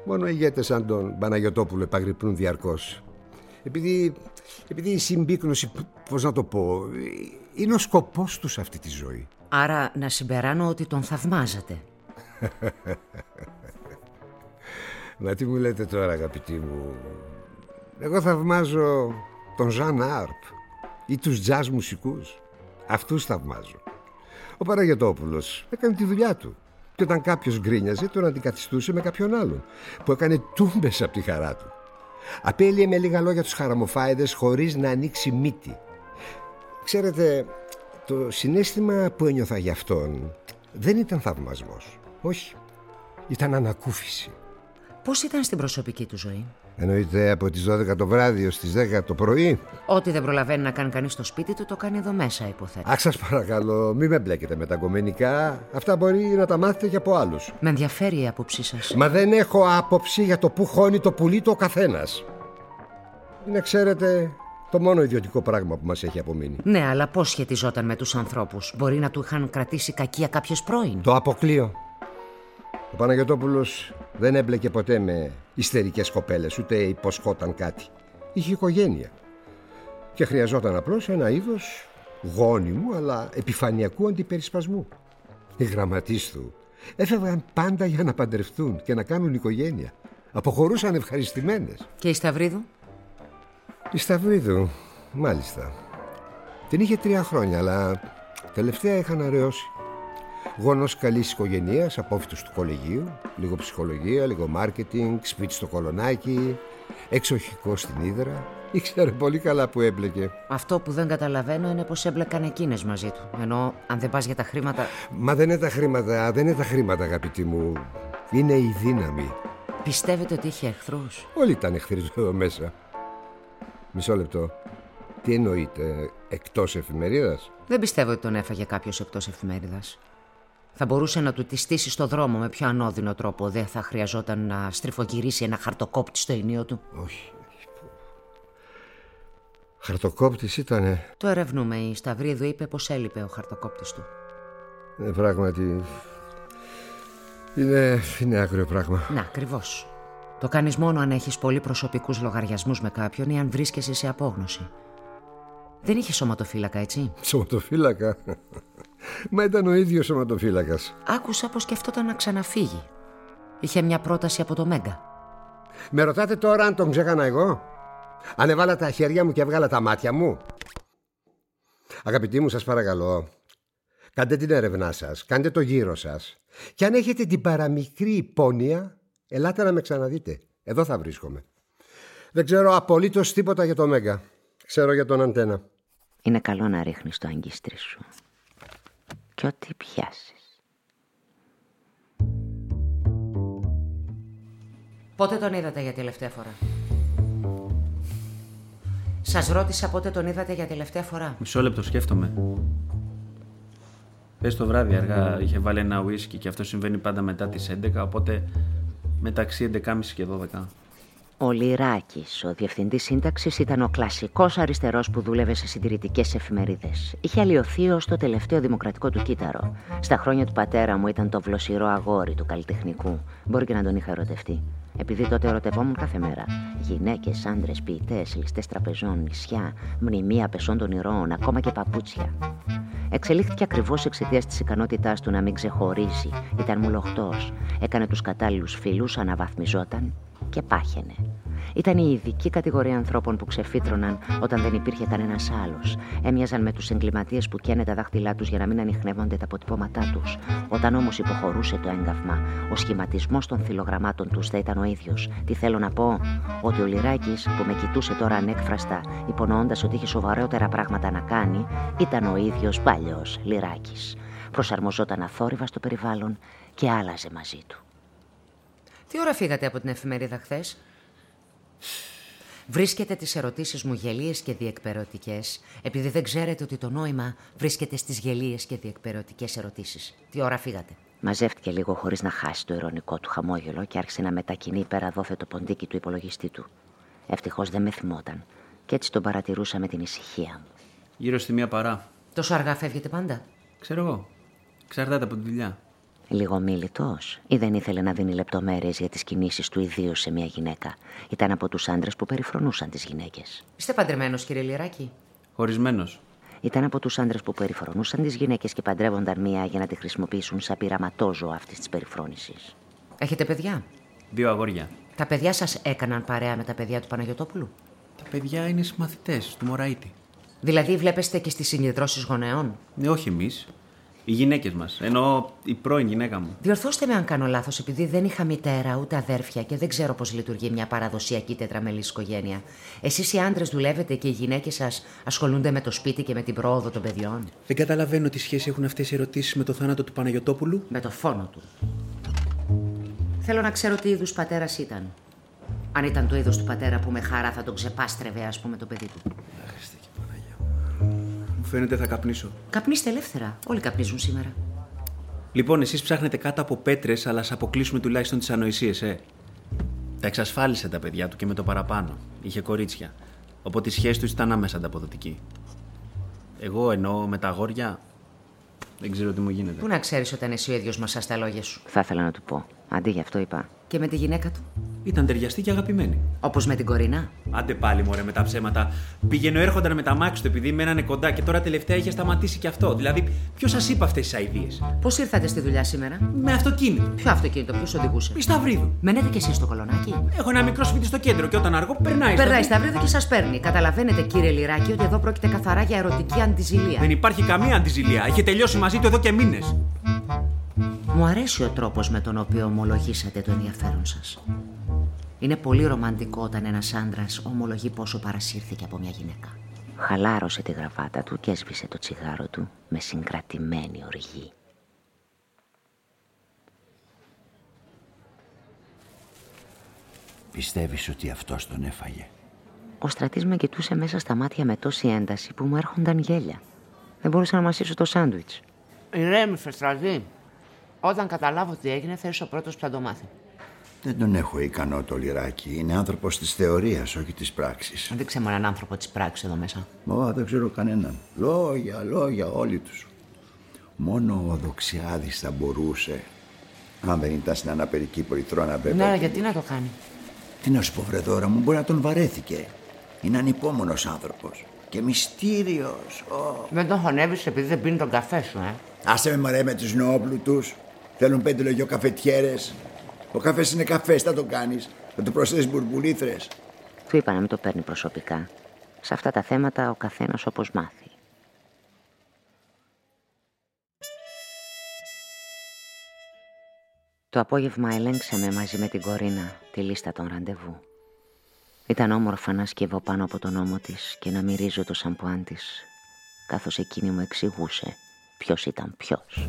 Μόνο οι ηγέτες σαν τον Παναγιωτόπουλο επαγρυπνούν διαρκώς. Επειδή, επειδή η συμπίκνωση, πώς να το πω, είναι ο σκοπός τους αυτή τη ζωή. Άρα να συμπεράνω ότι τον θαυμάζατε. [LAUGHS] Μα τι μου λέτε τώρα αγαπητοί μου. Εγώ θαυμάζω τον Ζαν Άρπ Ή τους τζαζ μουσικούς. Αυτούς θαυμάζω. Ο Παραγετόπουλος έκανε τη δουλειά του. Και όταν κάποιος γκρίνιαζε τον αντικαθιστούσε με κάποιον άλλον Που έκανε τούμπες από τη χαρά του Απέλυε με λίγα λόγια τους χαραμοφάιδες Χωρίς να ανοίξει μύτη. Ξέρετε το συνέστημα που ένιωθα για αυτόν Δεν ήταν θαυμασμός. Όχι Ήταν ανακούφιση Πώς ήταν στην προσωπική του ζωή; Εννοείται από τις 12 το βράδυ έω τις 10 το πρωί. Ό,τι δεν προλαβαίνει να κάνει κανείς στο σπίτι του, το κάνει εδώ μέσα, υποθέτω. Αχ, σας παρακαλώ, μην με μπλέκετε με τα κομμενικά. Αυτά μπορεί να τα μάθετε και από άλλους. Με ενδιαφέρει η άποψή σας. Μα δεν έχω άποψη για το που χώνει το πουλί του ο καθένας. Είναι, ξέρετε, το μόνο ιδιωτικό πράγμα που μας έχει απομείνει. Ναι, αλλά πώς σχετιζόταν με τους ανθρώπους; Μπορεί να του είχαν κρατήσει κακία κάποιος πρώην; Το αποκλείω. Ο Παναγιώτοπουλος δεν έμπλεκε ποτέ με ιστερικές κοπέλες ούτε υποσχόταν κάτι. Είχε οικογένεια και χρειαζόταν απλώς ένα είδος γόνιμου αλλά επιφανειακού αντιπερισπασμού. Οι γραμματείς του έφευγαν πάντα για να παντρευτούν και να κάνουν οικογένεια. Αποχωρούσαν ευχαριστημένες. Και η Σταυρίδου; Η Σταυρίδου, μάλιστα. Την είχε τρία χρόνια αλλά τελευταία είχαν αραιώσει. Γόνος καλής οικογένειας, απόφυτος του κολεγίου, λίγο ψυχολογία, λίγο μάρκετινγκ, σπίτι στο κολονάκι, εξοχικός στην Ήδρα. Ήξερε πολύ καλά που έμπλεκε. Αυτό που δεν καταλαβαίνω είναι πως έμπλεκαν εκείνες μαζί του. Ενώ αν δεν πας για τα χρήματα... Μα δεν είναι τα χρήματα, δεν είναι τα χρήματα αγαπητή μου. Είναι η δύναμη. Πιστεύετε ότι είχε εχθρούς; Όλοι ήταν εχθροί εδώ μέσα. Μισό λεπτό. Τι εννοείτε, εκτός εφημερίδας; Δεν πιστεύω ότι τον έφαγε κάποιος εκτός εφημερίδας. Θα μπορούσε να του τη στήσει στο δρόμο με πιο ανώδυνο τρόπο. Δεν θα χρειαζόταν να στριφογυρίσει ένα χαρτοκόπτη στο ενίο του. Όχι. Χαρτοκόπτης ήτανε. Το ερευνούμε. Η Σταυρίδου είπε πως έλειπε ο χαρτοκόπτης του. Ε, πράγματι... Είναι, είναι άκριο πράγμα. Να, ακριβώς. Το κάνεις μόνο αν έχεις πολύ προσωπικούς λογαριασμούς με κάποιον ή αν βρίσκεσαι σε απόγνωση. Δεν είχε σωματοφύλακα, έτσι; Σωματοφύλακα. Μα ήταν ο ίδιος σωματοφύλακας. Άκουσα πως σκεφτόταν να ξαναφύγει. Είχε μια πρόταση από το Μέγκα. Με ρωτάτε τώρα αν τον ξέχανα εγώ; Αν έβαλα τα χέρια μου και έβγαλα τα μάτια μου. Αγαπητοί μου, σας παρακαλώ. Κάντε την έρευνά σας, κάντε το γύρο σας. Και αν έχετε την παραμικρή υπόνοια, ελάτε να με ξαναδείτε. Εδώ θα βρίσκομαι. Δεν ξέρω απολύτως τίποτα για το Μέγκα. Ξέρω για τον Αντένα. Είναι καλό να ρίχνεις το αγκίστρι σου. Και ό,τι πιάσεις. Πότε τον είδατε για τελευταία φορά; Σας ρώτησα πότε τον είδατε για τελευταία φορά. Μισό λεπτό σκέφτομαι. Πες το βράδυ αργά είχε βάλει ένα ουίσκι και αυτό συμβαίνει πάντα μετά τις 11, οπότε μεταξύ 11.30 και 12. Ο Λυράκης, ο διευθυντής σύνταξης, ήταν ο κλασικός αριστερός που δούλευε σε συντηρητικές εφημερίδες. Είχε αλλοιωθεί ως το τελευταίο δημοκρατικό του κύτταρο. Στα χρόνια του πατέρα μου ήταν το βλοσιρό αγόρι του καλλιτεχνικού. Μπορεί και να τον είχα ερωτευτεί. Επειδή τότε ερωτευόμουν κάθε μέρα. Γυναίκες, άντρες, ποιητές, ληστές τραπεζών, νησιά, μνημεία πεσών των ηρώων, ακόμα και παπούτσια. Εξελίχθηκε ακριβώς εξαιτίας της ικανότητάς του να μην ξεχωρίζει. Ήταν μουλοχτό. Έκανε τους κατάλληλους φίλους, αναβαθμιζόταν και πάχαινε. Ήταν η ειδική κατηγορία ανθρώπων που ξεφύτρωναν όταν δεν υπήρχε κανένας άλλος. Έμοιαζαν με τους εγκληματίες που καίνε τα δάχτυλά τους για να μην ανοιχνεύονται τα αποτυπώματά τους. Όταν όμως υποχωρούσε το έγκαυμα, ο σχηματισμός των θυλογραμμάτων τους θα ήταν ο ίδιος. Τι θέλω να πω, ότι ο Λυράκης που με κοιτούσε τώρα ανέκφραστα, υπονοώντας ότι είχε σοβαρότερα πράγματα να κάνει, ήταν ο ίδιος παλιός Λυράκης. Προσαρμοζόταν αθόρυβα στο περιβάλλον και άλλαζε μαζί του. Τι ώρα φύγατε από την εφημερίδα χθες; Βρίσκετε τις ερωτήσεις μου γελίες και διεκπαιρεωτικές, επειδή δεν ξέρετε ότι το νόημα βρίσκεται στις γελίες και διεκπαιρεωτικές ερωτήσεις. Τι ώρα φύγατε; Μαζεύτηκε λίγο χωρίς να χάσει το ειρωνικό του χαμόγελο και άρχισε να μετακινεί πέρα δόθε το ποντίκι του υπολογιστή του. Ευτυχώς δεν με θυμόταν, και έτσι τον παρατηρούσα με την ησυχία μου. Γύρω στη μία παρά. Τόσο αργά φεύγετε πάντα; Ξέρω εγώ. Εξαρτάται από τη δουλειά. Λίγο μίλητος, ή δεν ήθελε να δίνει λεπτομέρειες για τις κινήσεις του ιδίω σε μια γυναίκα; Ήταν από τους άντρες που περιφρονούσαν τις γυναίκες. Είστε παντρεμένος κύριε Λυράκη. Ορισμένο. Ήταν από τους άντρες που περιφρονούσαν τις γυναίκες και παντρεύονταν μία για να τη χρησιμοποιήσουν σαν πειραματόζωο αυτής της περιφρόνησης. Έχετε παιδιά; Δύο αγόρια. Τα παιδιά σας έκαναν παρέα με τα παιδιά του Παναγιωτόπουλου. Τα παιδιά είναι συμμαθητές του Μωραήτη. Δηλαδή βλέπεστε και στις συγκεντρώσεις γονεών; Ναι, όχι εμείς. Οι γυναίκες μας. Εννοώ η πρώην γυναίκα μου. Διορθώστε με αν κάνω λάθος, επειδή δεν είχα μητέρα ούτε αδέρφια και δεν ξέρω πώς λειτουργεί μια παραδοσιακή τετραμελής οικογένεια. Εσείς οι άντρες δουλεύετε και οι γυναίκες σας ασχολούνται με το σπίτι και με την πρόοδο των παιδιών; Δεν καταλαβαίνω τι σχέση έχουν αυτές οι ερωτήσεις με το θάνατο του Παναγιοτόπουλου. Με το φόνο του. Θέλω να ξέρω τι είδους πατέρας ήταν. Αν ήταν το είδος του πατέρα που με χαρά θα τον ξεπάστρευε, ας πούμε, το παιδί του. Μου φαίνεται θα καπνίσω. Καπνίστε ελεύθερα. Όλοι καπνίζουν σήμερα. Λοιπόν, εσείς ψάχνετε κάτω από πέτρες, αλλά ας αποκλείσουμε τουλάχιστον τις ανοησίες, ε. Τα εξασφάλισε τα παιδιά του και με το παραπάνω. Είχε κορίτσια. Οπότε η σχέση τους ήταν άμεσα ανταποδοτική. Εγώ εννοώ με τα αγόρια. Δεν ξέρω τι μου γίνεται. Πού να ξέρεις όταν εσύ ο ίδιος μας τα λόγια σου; Θα ήθελα να του πω. Αντί γι' αυτό είπα. Και με τη γυναίκα του. Ήταν ταιριαστή και αγαπημένη. Όπως με την Κορίνα. Άντε πάλι μωρέ με τα ψέματα. Πήγαινε έρχονταν με τα μάξι του επειδή μένανε κοντά και τώρα τελευταία είχε σταματήσει και αυτό. Δηλαδή, ποιος σας είπε αυτές τις αειδίε. Πώς ήρθατε στη δουλειά σήμερα; Με αυτοκίνητο. Ποιο αυτοκίνητο, ποιος οδηγούσε; Η Σταυρίδου. Μένετε κι εσείς στο κολονάκι; Έχω ένα μικρό σπίτι στο κέντρο και όταν αργώ περνάει. η Περνάει Σταυρίδου. Σταυρίδου και σας παίρνει. Καταλαβαίνετε, κύριε Λυράκη, ότι εδώ πρόκειται καθαρά για ερωτική αντιζηλία. Δεν υπάρχει καμία αντιζηλία. Είχε τελειώσει μαζί του εδώ και μήνες. Μου αρέσει ο τρόπος με τον οποίο ομολογήσατε το ενδιαφέρον σας. Είναι πολύ ρομαντικό όταν ένας άντρας ομολογεί πόσο παρασύρθηκε από μια γυναίκα. Χαλάρωσε τη γραβάτα του και έσβησε το τσιγάρο του με συγκρατημένη οργή. Πιστεύεις ότι αυτός τον έφαγε; Ο στρατής με κοιτούσε μέσα στα μάτια με τόση ένταση που μου έρχονταν γέλια. Δεν μπορούσα να μασίσω το σάντουιτς. Ηρέμησε, στρατή. Όταν καταλάβω τι έγινε, θα είσαι ο πρώτος που θα το μάθει. Δεν τον έχω ικανό το λιράκι. Είναι άνθρωπος της θεωρίας, όχι της πράξης. Δεν ξέρω έναν άνθρωπο της πράξης εδώ μέσα. Μα δεν ξέρω κανέναν. Λόγια, λόγια όλοι τους. Μόνο ο Δοξιάδης θα μπορούσε. Αν δεν ήταν στην αναπηρική πολυτρώνα βέβαια. Ναι, αλλά γιατί να το κάνει; Τι να σου πω βρε δώρα μου, μπορεί να τον βαρέθηκε. Είναι ανυπόμονος άνθρωπος. Και μυστήριος. Ω. Δεν τον χωνεύεις επειδή δεν πίνει τον καφέ σου, ε. Άσε με μαρέ με τους νεόπλουτους. Θέλουν πέντε λογιό καφετιέρες. Ο καφές είναι καφές, θα το κάνεις. Θα το προσθέσεις μπουρμπουλήθρες. Του είπα να μην το παίρνει προσωπικά. Σε αυτά τα θέματα ο καθένας όπως μάθει. Το απόγευμα ελέγξαμε μαζί με την Κορίνα τη λίστα των ραντεβού. Ήταν όμορφα να σκεύω πάνω από τον ώμο της και να μυρίζω το σαμπουάν της καθώς. εκείνη μου εξηγούσε ποιος ήταν ποιος.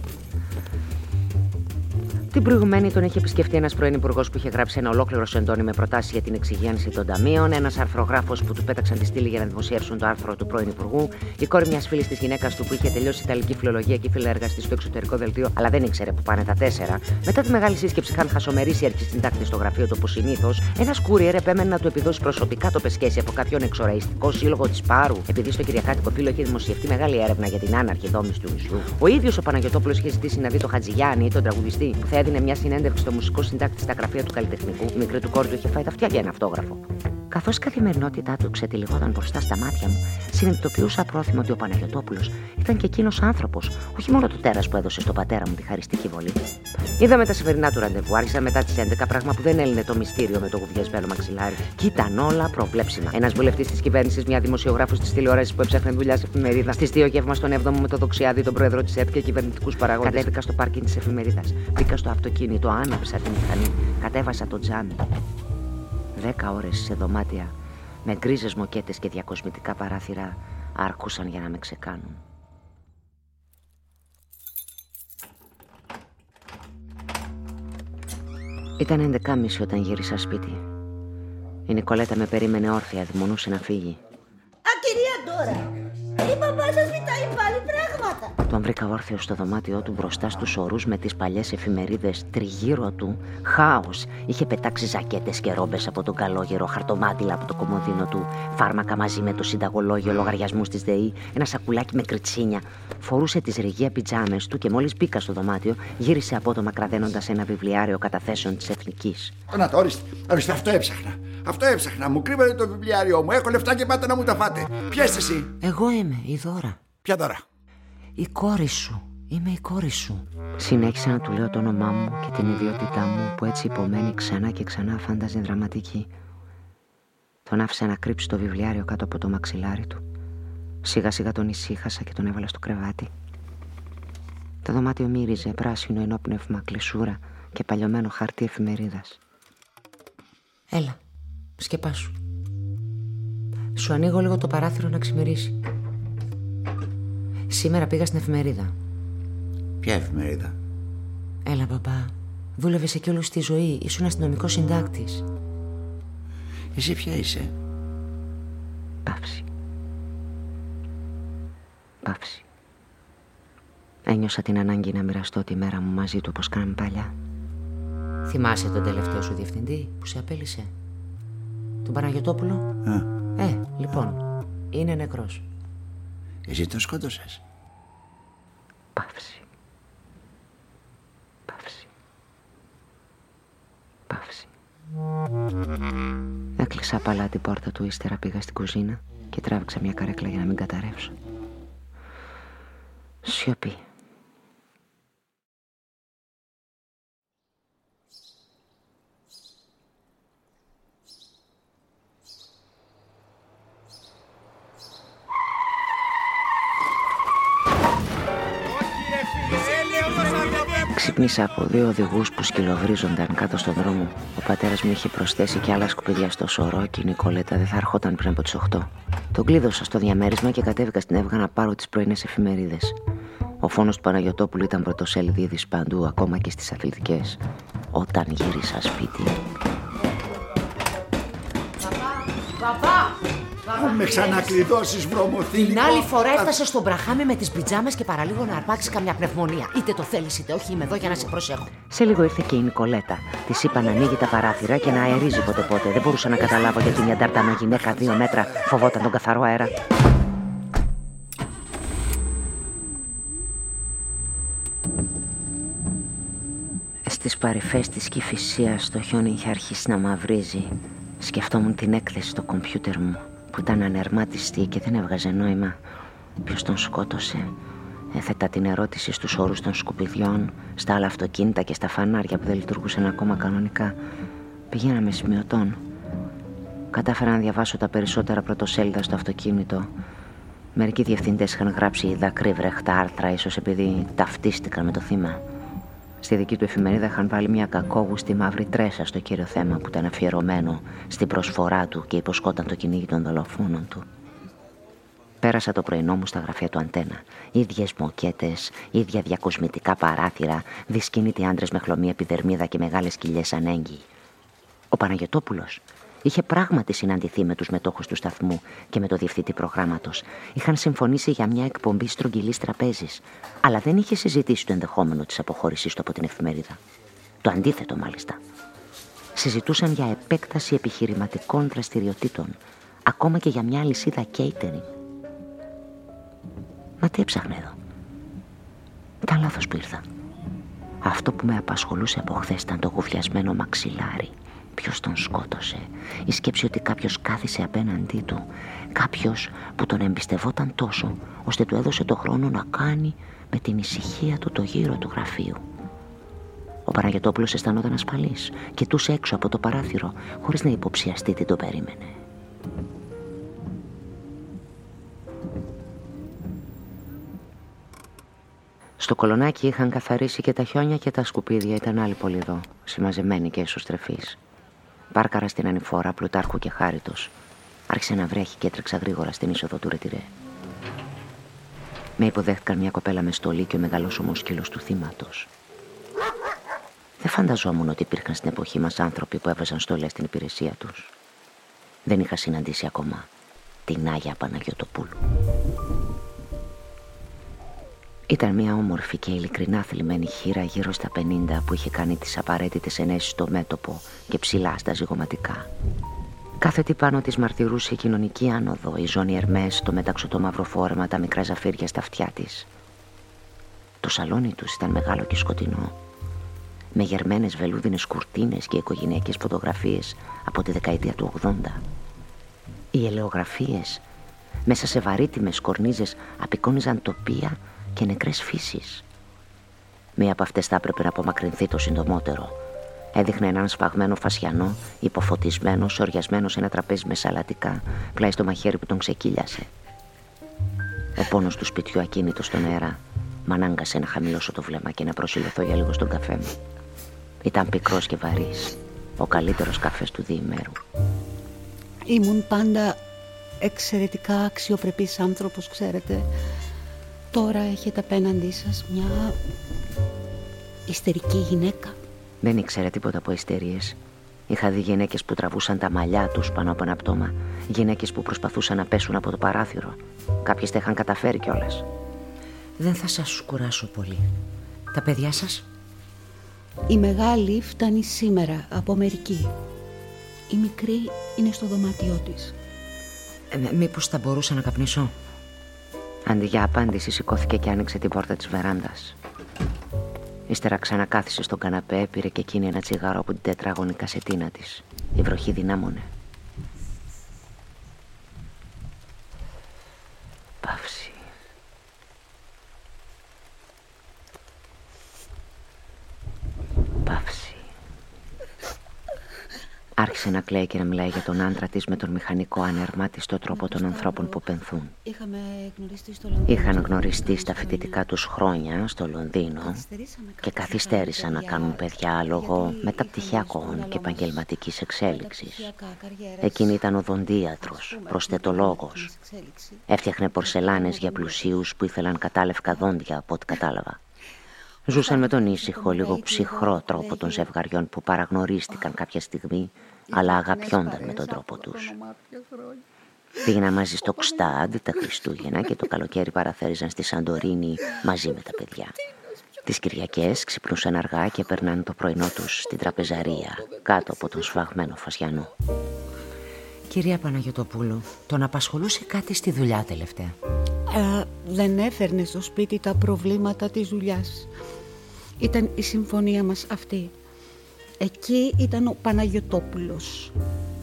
Την προηγουμένη τον είχε επισκεφτεί ένας πρώην υπουργός που είχε γράψει ένα ολόκληρο σεντόνι με προτάσεις για την εξυγίανση των ταμείων, ένας αρθρογράφος που του πέταξαν τη στήλη για να δημοσιεύσουν το άρθρο του πρώην υπουργού, η κόρη μιας φίλης της γυναίκας του που είχε τελειώσει Ιταλική φιλολογία και φιλεργαστή στο εξωτερικό δελτίο, αλλά δεν ήξερε που πάνε τα τέσσερα. Μετά τη μεγάλη σύσκεψη είχαν χασομερίσει αρχισυντάκτη στο γραφείο του όπω συνήθως, ένας κούριερ επέμενε να του επιδώσει προσωπικά το πεσχέση από κάποιον εξοραϊστικό σύλλογο της Πάρου, επειδή στο Κυριακάτικο Πύλο είχε δημοσιευτεί μεγάλη έρευνα για την άναρχη δόμηση του νησιού. Ο ίδιος ο Παναγιοτόπουλος είχε ζητήσει να δει το Χατζηγιάννη, τον τραγουδιστή, που θα έδινε μια συνέντευξη στο μουσικό συντάκτη στα γραφεία του καλλιτεχνικού, η μικρή του κόρη του είχε φάει τα αυτιά για ένα αυτόγραφο. Καθώς η καθημερινότητά του ξετυλιγόταν μπροστά στα μάτια μου, συνειδητοποιούσα πρόθυμο ότι ο Παναγιοτόπουλος ήταν και εκείνος άνθρωπος, όχι μόνο το τέρας που έδωσε στον πατέρα μου τη χαριστική βολή. Είδαμε τα σημερινά του ραντεβού, άρχισαν μετά τις 11, πράγμα που δεν έλυνε το μυστήριο με το γουβιασμένο μαξιλάρι. Και ήταν όλα προβλέψιμα. Ένας βουλευτής της κυβέρνησης, μια δημοσιογράφος της τηλεόρασης που έψαχνε δουλειά σε εφημερίδα. Στις δύο γεύμα στον 7ο με το δοξιάδι, τον πρόεδρο της ΕΤ και κυβερνητικούς παραγόντες. Κατέβηκα στο πάρκινγκ της εφημερίδας. Μπήκα στο αυτοκίνητο, άναψα τη μηχανή, κατέβασα το τζάμι. Δέκα ώρες σε δωμάτια με γκρίζες μοκέτες και διακοσμητικά παράθυρα αρκούσαν για να με ξεκάνουν. Ήταν 11.30 όταν γύρισα σπίτι. Η Νικολέτα με περίμενε όρθια, δημονούσε να φύγει. Α, κυρία Ντόρα, η μπαμπά σας ζητάει πάλι πράγματα. Τον βρήκα όρθιο στο δωμάτιό του μπροστά στους ορούς με τις παλιές εφημερίδες τριγύρω του. Χάος. Είχε πετάξει ζακέτες και ρόμπες από τον καλόγερο, χαρτομάτιλα από το κομμωδίνο του, φάρμακα μαζί με το συνταγολόγιο λογαριασμούς της ΔΕΗ, ένα σακουλάκι με κριτσίνια. Φορούσε τις ρηγεία πιτζάμες του και μόλις μπήκα στο δωμάτιο γύρισε απότομα κραδένοντας ένα βιβλιάριο καταθέσεων της Εθνικής. Να το ορίστε, ορίστε, αυτό έψαχνα. Αυτό έψαχνα. Μου κρύβατε το βιβλιάριό μου. Έχω λεφτά και πάτε να μου τα φάτε. Ποια είσαι εσύ. Εγώ είμαι η Δώρα. Ποια δώρα; Η κόρη σου. Είμαι η κόρη σου. Συνέχισα να του λέω το όνομά μου και την ιδιότητά μου που έτσι υπομένει ξανά και ξανά φάνταζε δραματική. Τον άφησα να κρύψει το βιβλιάριο κάτω από το μαξιλάρι του. Σιγά σιγά τον ησύχασα και τον έβαλα στο κρεβάτι. Το δωμάτιο μύριζε πράσινο ενόπνευμα κλεισούρα και παλιωμένο χαρτί εφημερίδας. Έλα, σκεπάσου. Σου ανοίγω λίγο το παράθυρο να ξημερίσει. Σήμερα πήγα στην εφημερίδα. Ποια εφημερίδα; Έλα, μπαμπά. Δούλευες εκεί όλη τη ζωή. Ήσουν αστυνομικός συντάκτης. Εσύ ποια είσαι; Πάυση. Πάυση. Ένιωσα την ανάγκη να μοιραστώ τη μέρα μου μαζί του όπως κάναμε παλιά. Θυμάσαι τον τελευταίο σου διευθυντή που σε απέλησε; Τον Παναγιωτόπουλο. Α, Ε, λοιπόν, είναι νεκρός. Εσύ τον σκότωσες. Πάυση. Πάυση. Πάυση. Έκλεισα απαλά την πόρτα του, ύστερα πήγα στην κουζίνα και τράβηξα μια καρέκλα για να μην καταρρεύσω. Σιωπή. Ξύπνησα από δύο οδηγούς που σκυλοβρίζονταν κάτω στον δρόμο. Ο πατέρας μου είχε προσθέσει και άλλα σκουπίδια στο σωρό και η Νικολέτα δεν θα ερχόταν πριν από τις 8. Τον κλείδωσα στο διαμέρισμα και κατέβηκα στην Εύγα να πάρω τις πρωινές εφημερίδες. Ο φόνος του Παναγιοτόπουλου ήταν πρωτοσέλιδη παντού, ακόμα και στις αθλητικές. Όταν γύρισα σπίτι. Παπά! Αν με ξανακλειδώσεις βρωμοθήλικο. Την άλλη φορά έφτασε στον Μπραχάμι με τις πιτζάμες και παραλίγο να αρπάξεις καμιά πνευμονία. Είτε το θέλεις είτε όχι, είμαι εδώ για να σε προσέχω. Σε λίγο ήρθε και η Νικολέτα. Της είπα να ανοίγει τα παράθυρα και να αερίζει πότε πότε. Δεν μπορούσα να καταλάβω γιατί μια ντάρτανα γυναίκα δύο μέτρα φοβόταν τον καθαρό αέρα. Στις παρυφές της Κηφισίας το χιόνι είχε αρχίσει να μαυρίζει. Σκεφτόμουν την έκθεση στο κομπιούτερ μου που ήταν ανερμάτιστη και δεν έβγαζε νόημα. Ποιος τον σκότωσε; Έθετα την ερώτηση στους όρους των σκουπιδιών, στα άλλα αυτοκίνητα και στα φανάρια που δεν λειτουργούσαν ακόμα κανονικά. Πηγαίναμε σημειωτών. Κατάφερα να διαβάσω τα περισσότερα πρωτοσέλιδα στο αυτοκίνητο. Μερικοί διευθυντές είχαν γράψει δακρύβρεχτα άρθρα, ίσως επειδή ταυτίστηκαν με το θύμα. Στη δική του εφημερίδα είχαν βάλει μια κακόγουστη μαύρη τρέσα στο κύριο θέμα που ήταν αφιερωμένο στην προσφορά του και υποσχόταν το κυνήγι των δολοφόνων του. Πέρασα το πρωινό μου στα γραφεία του Αντένα. ίδιες μοκέτες, ίδια διακοσμητικά παράθυρα, δυσκίνητοι άντρες με χλωμή επιδερμίδα και μεγάλες κοιλιές ανέγγυοι. Ο Παναγιοτόπουλος είχε πράγματι συναντηθεί με τους μετόχους του σταθμού και με το διευθυντή προγράμματος. Είχαν συμφωνήσει για μια εκπομπή στρογγυλής τραπέζης, αλλά δεν είχε συζητήσει το ενδεχόμενο της αποχώρησής του από την εφημερίδα. Το αντίθετο, μάλιστα. Συζητούσαν για επέκταση επιχειρηματικών δραστηριοτήτων, ακόμα και για μια λυσίδα catering. Μα τι έψαχνε εδώ. Ήταν λάθος που ήρθα. Αυτό που με απασχολούσε από χθες ήταν το γουφιασμένο μαξιλάρι. Ποιος τον σκότωσε. Η σκέψη ότι κάποιος κάθισε απέναντί του. Κάποιος που τον εμπιστευόταν τόσο, ώστε του έδωσε το χρόνο να κάνει με την ησυχία του το γύρο του γραφείου. Ο Παναγιωτόπουλος αισθανόταν ασφαλής. Κοιτούσε έξω από το παράθυρο, χωρίς να υποψιαστεί τι το περίμενε. Στο κολονάκι είχαν καθαρίσει και τα χιόνια και τα σκουπίδια ήταν άλλοι πολύ εδώ, συμμαζεμένοι και εσωστρεφεί. Πάρκαρα στην ανηφόρα, πλουτάρχου και χάριτος. Άρχισε να βρέχει και έτρεξα γρήγορα στην είσοδο του ρετυρέ. Με υποδέχτηκαν μια κοπέλα με στολή και ο μεγαλόσωμο σκύλο του θύματος. Δεν φανταζόμουν ότι υπήρχαν στην εποχή μας άνθρωποι που έβαζαν στολές στην υπηρεσία τους. Δεν είχα συναντήσει ακόμα την Άγια Παναγιωτοπούλου. Ήταν μια όμορφη και ειλικρινά θλιμμένη χείρα γύρω στα 50 που είχε κάνει τις απαραίτητες ενέσεις στο μέτωπο και ψηλά στα ζυγωματικά. Κάθε τι πάνω της μαρτυρούσε η κοινωνική άνοδο, η ζώνη Ερμές, το μεταξωτό το μαύρο φόρεμα, τα μικρά ζαφύρια στα αυτιά της. Το σαλόνι τους ήταν μεγάλο και σκοτεινό, με γερμένες βελούδινες κουρτίνες και οικογενειακές φωτογραφίες από τη δεκαετία του 80. Οι ελαιογραφίες μέσα σε βαρύτιμες κορνίζες απεικόνιζαν τοπία και νεκρές φύσεις. Μία από αυτές θα έπρεπε να απομακρυνθεί το συντομότερο. Έδειχνε έναν σφαγμένο φασιανό, υποφωτισμένος, σοριασμένο σε ένα τραπέζι με σαλατικά, πλάι στο μαχαίρι που τον ξεκύλιασε. Ο πόνος του σπιτιού ακίνητος στον αέρα μ' ανάγκασε να χαμηλώσω το βλέμμα και να προσιλωθώ για λίγο στον καφέ μου. Ήταν πικρός και βαρύς, ο καλύτερος καφές του διημέρου. Ήμουν πάντα εξαιρετικά αξιοπρεπής άνθρωπος, ξέρετε. Τώρα έχετε απέναντί σας μια ιστερική γυναίκα; Δεν ήξερα τίποτα από ιστερίες. Είχα δει γυναίκες που τραβούσαν τα μαλλιά τους πάνω από ένα πτώμα. Γυναίκες που προσπαθούσαν να πέσουν από το παράθυρο. Κάποιες τα είχαν καταφέρει κιόλας. Δεν θα σας κουράσω πολύ. Τα παιδιά σας; Η μεγάλη φτάνει σήμερα από Αμερική. Η μικρή είναι στο δωμάτιό της. Ε, μήπως θα μπορούσα να καπνίσω; Αντί για απάντηση σηκώθηκε και άνοιξε την πόρτα της βεράντας. Ύστερα ξανακάθισε στον καναπέ, πήρε και εκείνη ένα τσιγάρο από την τετράγωνη κασετίνα της. Η βροχή δυνάμωνε. Παύση. Παύση. Άρχισε να κλαίει και να μιλάει για τον άντρα της με τον μηχανικό ανερμάτιστο τρόπο των ανθρώπων που πενθούν. Είχαν γνωριστεί στα φοιτητικά τους χρόνια στο Λονδίνο και καθυστέρησαν να κάνουν παιδιά λόγω μεταπτυχιακών και επαγγελματικής εξέλιξης. Εκείνη ήταν οδοντίατρος, προσθετολόγος. Έφτιαχνε πορσελάνες για πλουσίους που ήθελαν κατάλευκα δόντια από ό,τι κατάλαβα. Ζούσαν με τον ήσυχο, λίγο ψυχρό τρόπο των ζευγαριών που παραγνωρίστηκαν κάποια στιγμή, αλλά αγαπιόνταν με τον τρόπο τους. Πήγαιναν μαζί στο Κστάντ τα Χριστούγεννα και το καλοκαίρι παραθέριζαν στη Σαντορίνη μαζί με τα παιδιά. Τις Κυριακές ξυπνούσαν αργά και περνάνε το πρωινό τους στην τραπεζαρία, κάτω από τον σφαγμένο φασιανό. Κυρία Παναγιωτοπούλου, τον απασχολούσε κάτι στη δουλειά τελευταία; Ε, δεν έφερνε στο σπίτι τα προβλήματα της δουλειάς. Ήταν η συμφωνία μας αυτή. Εκεί ήταν ο Παναγιωτόπουλος.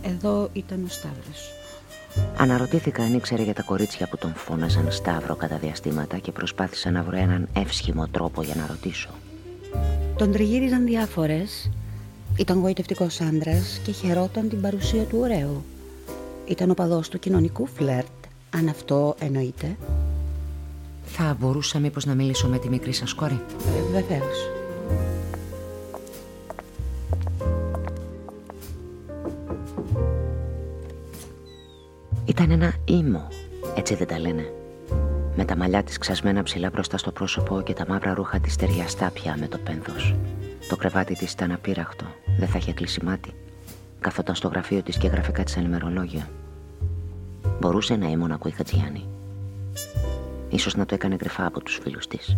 Εδώ ήταν ο Σταύρος. Αναρωτήθηκα αν ήξερε για τα κορίτσια που τον φώναζαν Σταύρο κατά διαστήματα και προσπάθησα να βρω έναν εύσχυμο τρόπο για να ρωτήσω. Τον τριγύριζαν διάφορες. Ήταν γοητευτικός άντρας και χαιρόταν την παρουσία του ωραίου. Ήταν ο παδός του κοινωνικού φλερτ, αν αυτό εννοείται. Θα μπορούσα μήπως να μιλήσω με τη μικρή σας κόρη; Ε, βεβαίως. Ήταν ένα ήμο, έτσι δεν τα λένε. Με τα μαλλιά της ξασμένα ψηλά μπροστά στο πρόσωπο και τα μαύρα ρούχα της ταιριαστά πια με το πένθος. Το κρεβάτι της ήταν απείραχτο, δεν θα είχε κλείσει μάτι. Καθόταν στο γραφείο της και έγραφε κάτι σαν ημερολόγιο. Μπορούσε να ήμουν ακούει Χατζιάννη. Ίσως να το έκανε κρυφά από τους φίλους της.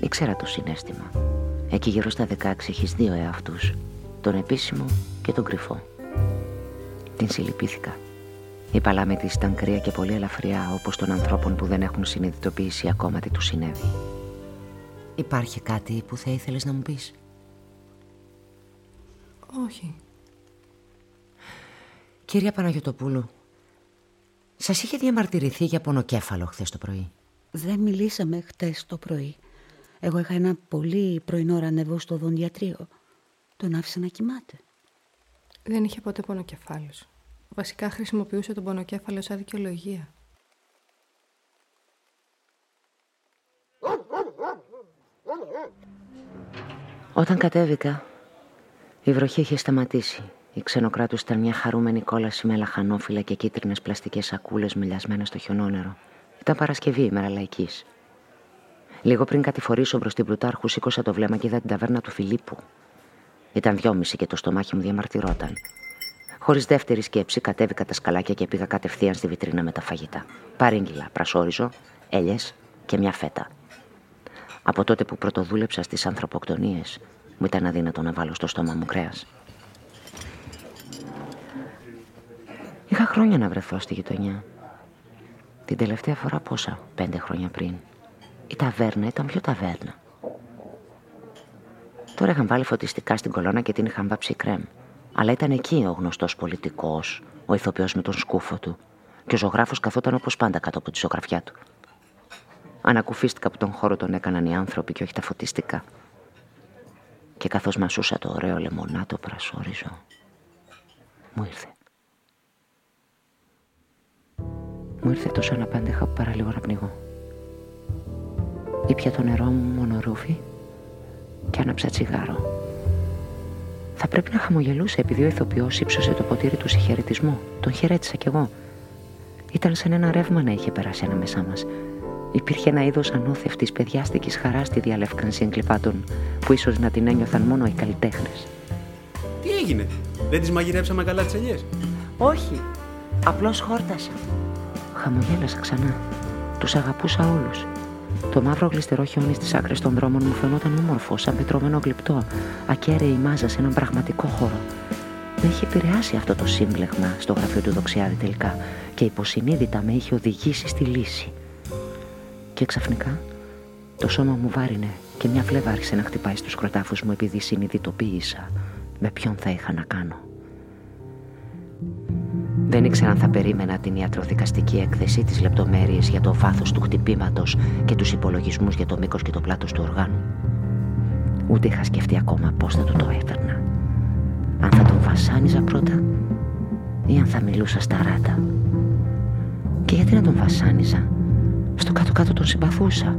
Ήξερα το συνέστημα. Εκεί γύρω στα 16 έχεις δύο εαυτούς. Τον επίσημο και τον κρυφό. Την συλληπήθηκα. Η παλάμη της ήταν κρύα και πολύ ελαφριά όπως των ανθρώπων που δεν έχουν συνειδητοποιήσει ακόμα τι τους συνέβη. Υπάρχει κάτι που θα ήθελες να μου πεις; Όχι. Κυρία Παναγιωτοπούλου, σας είχε διαμαρτυρηθεί για πονοκέφαλο χθες το πρωί. Δεν μιλήσαμε χτες το πρωί. Εγώ είχα ένα πολύ πρωινό ραντεβού στο δοντιατρίο. Τον άφησα να κοιμάται. Δεν είχε ποτέ πονοκεφάλους. Βασικά χρησιμοποιούσε τον πονοκέφαλο σαν δικαιολογία. Όταν κατέβηκα, η βροχή είχε σταματήσει. Η Ξενοκράτους ήταν μια χαρούμενη κόλαση με λαχανόφυλλα και κίτρινες πλαστικές σακούλες μουλιασμένες στο χιονόνερο. Ήταν Παρασκευή, ημέρα λαϊκής. Λίγο πριν κατηφορήσω προς την Πλουτάρχου, σήκωσα το βλέμμα και είδα την ταβέρνα του Φιλίππου. Ήταν δυόμιση και το στομάχι μου διαμαρτυρόταν. Χωρίς δεύτερη σκέψη, κατέβηκα τα σκαλάκια και πήγα κατευθείαν στη βιτρίνα με τα φαγητά. Παρήγγειλα, πρασόρυζο, ελιές και μια φέτα. Από τότε που πρωτοδούλεψα στις ανθρωποκτονίες, μου ήταν αδύνατο να βάλω στο στόμα μου κρέας. Είχα χρόνια να βρεθώ στη γειτονιά. Την τελευταία φορά πόσα, πέντε χρόνια πριν. Η ταβέρνα ήταν πιο ταβέρνα. Τώρα είχαν βάλει φωτιστικά στην κολόνα και την είχαν βάψει κρέμ. Αλλά ήταν εκεί ο γνωστός πολιτικός, ο ηθοποιός με τον σκούφο του. Και ο ζωγράφος καθόταν όπως πάντα κάτω από τη ζωγραφιά του. Ανακουφίστηκα που τον χώρο τον έκαναν οι άνθρωποι και όχι τα φωτιστικά. Και καθώς μασούσα το ωραίο λεμονάτο πρασόριζο, μου ήρθε. Μου ήρθε τόσο αναπάντεχα που παραλίγο να πνιγώ. Ήπια το νερό μου μονορούφι και άναψα τσιγάρο. Θα πρέπει να χαμογελούσε επειδή ο ηθοποιός ύψωσε το ποτήρι του συγχαιρετισμού. Τον χαιρέτησα κι εγώ. Ήταν σαν ένα ρεύμα να είχε περάσει ανάμεσά μας. Υπήρχε ένα είδος ανώθευτης παιδιάστικης χαράς στη διαλεύκανση εγκληπάτων που ίσως να την ένιωθαν μόνο οι καλλιτέχνες. Τι έγινε, δεν τις μαγειρέψαμε καλά τις ελιές; Όχι, απλώς χόρτασα. Χαμογέλασα ξανά. Τους αγαπούσα όλους. Το μαύρο γλιστερό χιόνι στις άκρες των δρόμων μου φαινόταν όμορφο, σαν πετρωμένο γλυπτό, ακέραιη μάζα σε έναν πραγματικό χώρο. Με είχε επηρεάσει αυτό το σύμπλεγμα στο γραφείο του Δοξιάδη τελικά και υποσυνείδητα με είχε οδηγήσει στη λύση. Και ξαφνικά το σώμα μου βάρινε και μια φλέβα άρχισε να χτυπάει στους κροτάφους μου επειδή συνειδητοποίησα με ποιον θα είχα να κάνω. Δεν ήξερα αν θα περίμενα την ιατροδικαστική έκθεση, τις λεπτομέρειες για το βάθος του χτυπήματος και τους υπολογισμούς για το μήκος και το πλάτος του οργάνου. Ούτε είχα σκεφτεί ακόμα πώς θα του το έφερνα. Αν θα τον βασάνιζα πρώτα ή αν θα μιλούσα στα ράτα. Και γιατί να τον βασάνιζα; Στο κάτω-κάτω τον συμπαθούσα.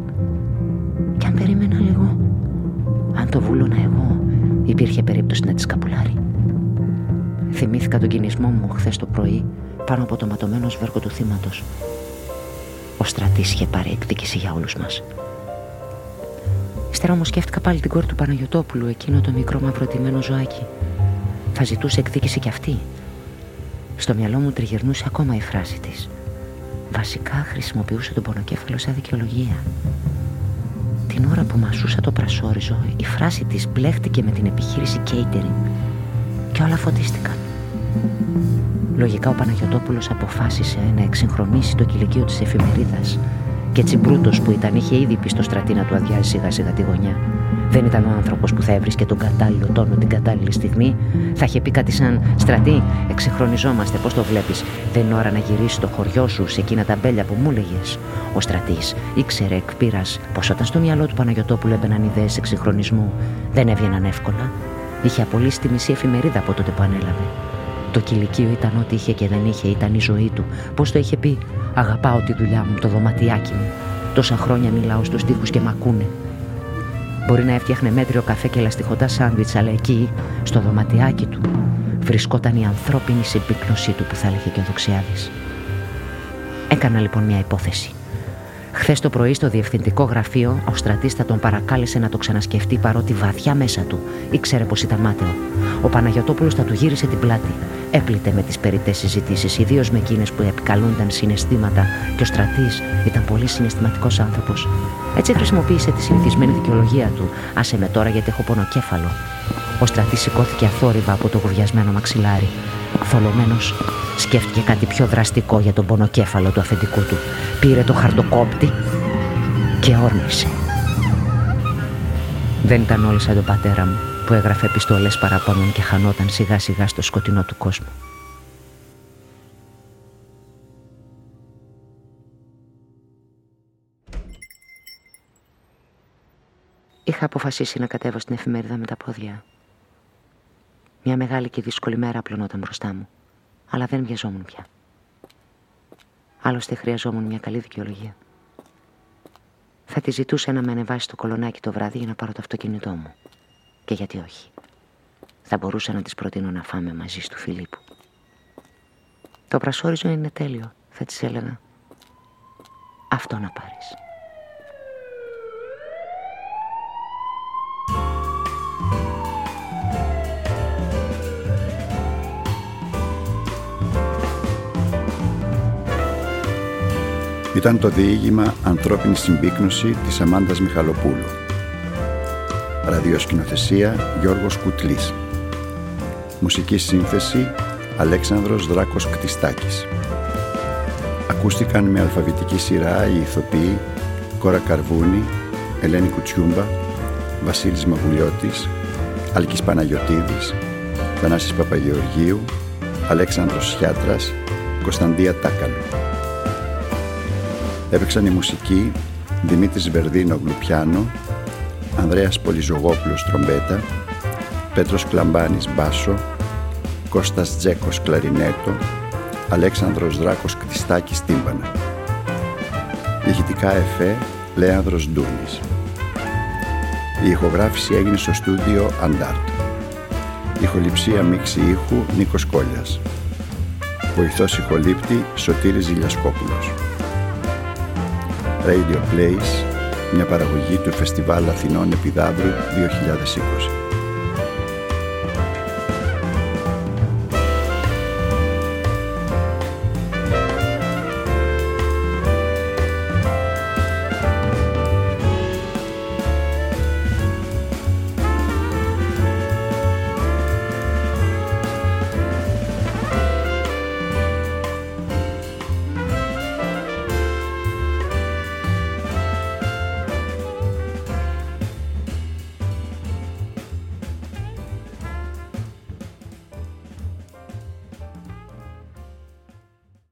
Και αν περίμενα λίγο, αν το βούλωνα εγώ, υπήρχε περίπτωση να τη σκαπουλάρει. Θυμήθηκα τον κινησμό μου χθες το πρωί πάνω από το ματωμένο σβέρκο του θύματος. Ο στρατής είχε πάρει εκδίκηση για όλους μας. Ύστερα όμως σκέφτηκα πάλι την κόρη του Παναγιοτόπουλου, εκείνο το μικρό μαυροτημένο ζωάκι. Θα ζητούσε εκδίκηση κι αυτή. Στο μυαλό μου τριγυρνούσε ακόμα η φράση της. Βασικά χρησιμοποιούσε τον πονοκέφαλο σαν δικαιολογία. Την ώρα που μασούσα το πρασόριζο, η φράση της μπλέχτηκε με την επιχείρηση catering και όλα φωτίστηκαν. Λογικά ο Παναγιωτόπουλος αποφάσισε να εξυγχρονίσει το κηλικείο της εφημερίδας και έτσι μπρούτος που ήταν είχε ήδη πει στο στρατή να του αδειάζει σιγά σιγά τη γωνιά. Δεν ήταν ο άνθρωπος που θα έβρισκε τον κατάλληλο τόνο την κατάλληλη στιγμή. Θα είχε πει κάτι σαν «Στρατή, εξυγχρονιζόμαστε, πώς το βλέπεις; Δεν είναι ώρα να γυρίσει το χωριό σου σε εκείνα τα μπέλια που μου έλεγε. Ο στρατής ήξερε εκ πείρας πως όταν στο μυαλό του Παναγιωτόπουλου έμπαιναν ιδέες εξυγχρονισμού δεν έβγαιναν εύκολα. Είχε απολύσει τη μισή εφημερίδα από τότε που ανέλαβε. Το κηλικείο ήταν ό,τι είχε και δεν είχε, ήταν η ζωή του. Πώς το είχε πει, Αγαπάω τη δουλειά μου, το δωματιάκι μου. Τόσα χρόνια μιλάω στους τοίχους και μ' ακούνε. Μπορεί να έφτιαχνε μέτριο καφέ και λαστιχωτά σάντουιτς, αλλά εκεί, στο δωματιάκι του, βρισκόταν η ανθρώπινη συμπίκνωσή του που θα έλεγε και ο Δοξιάδης. Έκανα λοιπόν μια υπόθεση. Χθες το πρωί στο διευθυντικό γραφείο, ο στρατής θα τον παρακάλεσε να το ξανασκεφτεί παρότι βαθιά μέσα του ήξερε πως ήταν μάταιο. Ο Παναγιοτόπουλος θα του γύρισε την πλάτη. Έπλητε με τις περιττές συζητήσεις, ιδίως με εκείνες που επικαλούνταν συναισθήματα και ο στρατής ήταν πολύ συναισθηματικός άνθρωπος. Έτσι χρησιμοποίησε τη συνηθισμένη δικαιολογία του. Άσε με τώρα γιατί έχω πονοκέφαλο. Ο στρατής σηκώθηκε αθόρυβα από το γουβιασμένο μαξιλάρι. Θολωμένο, σκέφτηκε κάτι πιο δραστικό για τον πονοκέφαλο του αφεντικού του. Πήρε το χαρτοκόπτη και όρμησε. Δεν ήταν όλοι σαν τον πατέρα μου που έγραφε επιστολές παραπώνων και χανόταν σιγά σιγά στο σκοτεινό του κόσμου. Είχα αποφασίσει να κατέβω στην εφημερίδα με τα πόδια. Μια μεγάλη και δύσκολη μέρα απλωνόταν μπροστά μου, αλλά δεν βιαζόμουν πια. Άλλωστε χρειαζόμουν μια καλή δικαιολογία. Θα τη ζητούσε να με ανεβάσει το κολονάκι το βράδυ για να πάρω το αυτοκίνητό μου. Και γιατί όχι. Θα μπορούσα να της προτείνω να φάμε μαζί του Φιλίππου. Το πρασόριζο είναι τέλειο, θα της έλεγα. Αυτό να πάρεις. Ήταν το διήγημα «Ανθρώπινη συμπίκνωση» της Αμάντας Μιχαλοπούλου. Ραδιοσκηνοθεσία Γιώργος Κουτλής. Μουσική σύνθεση Αλέξανδρος Δράκος Κτιστάκης. Ακούστηκαν με αλφαβητική σειρά οι ηθοποιοί Κόρα Καρβούνη, Ελένη Κουτσιούμπα, Βασίλης Μαγουλιώτης, Άλκης Παναγιωτίδης, Θανάσης Παπαγεωργίου, Αλέξανδρος Σιάτρας, Κωνσταντία Τάκαλου. Έπαιξαν η μουσική Δημήτρης Βερδίνογλου πιάνο, Ανδρέας Πολυζογόπουλος τρομπέτα, Πέτρος Κλαμπάνης μπάσο, Κώστας Τζέκος κλαρινέτο, Αλέξανδρος Δράκος Κτιστάκης τύμπανα. Ηχητικά εφέ Λέανδρος Ντούνης. Η ηχογράφηση έγινε στο στούντιο Αντάρτ. Ηχοληψία μίξη ήχου Νίκος Κόλιας. Βοηθός ηχολήπτη Σωτήρης Ζηλιασκόπουλος. Radio Plays, μια παραγωγή του Φεστιβάλ Αθηνών Επιδαύρου 2020.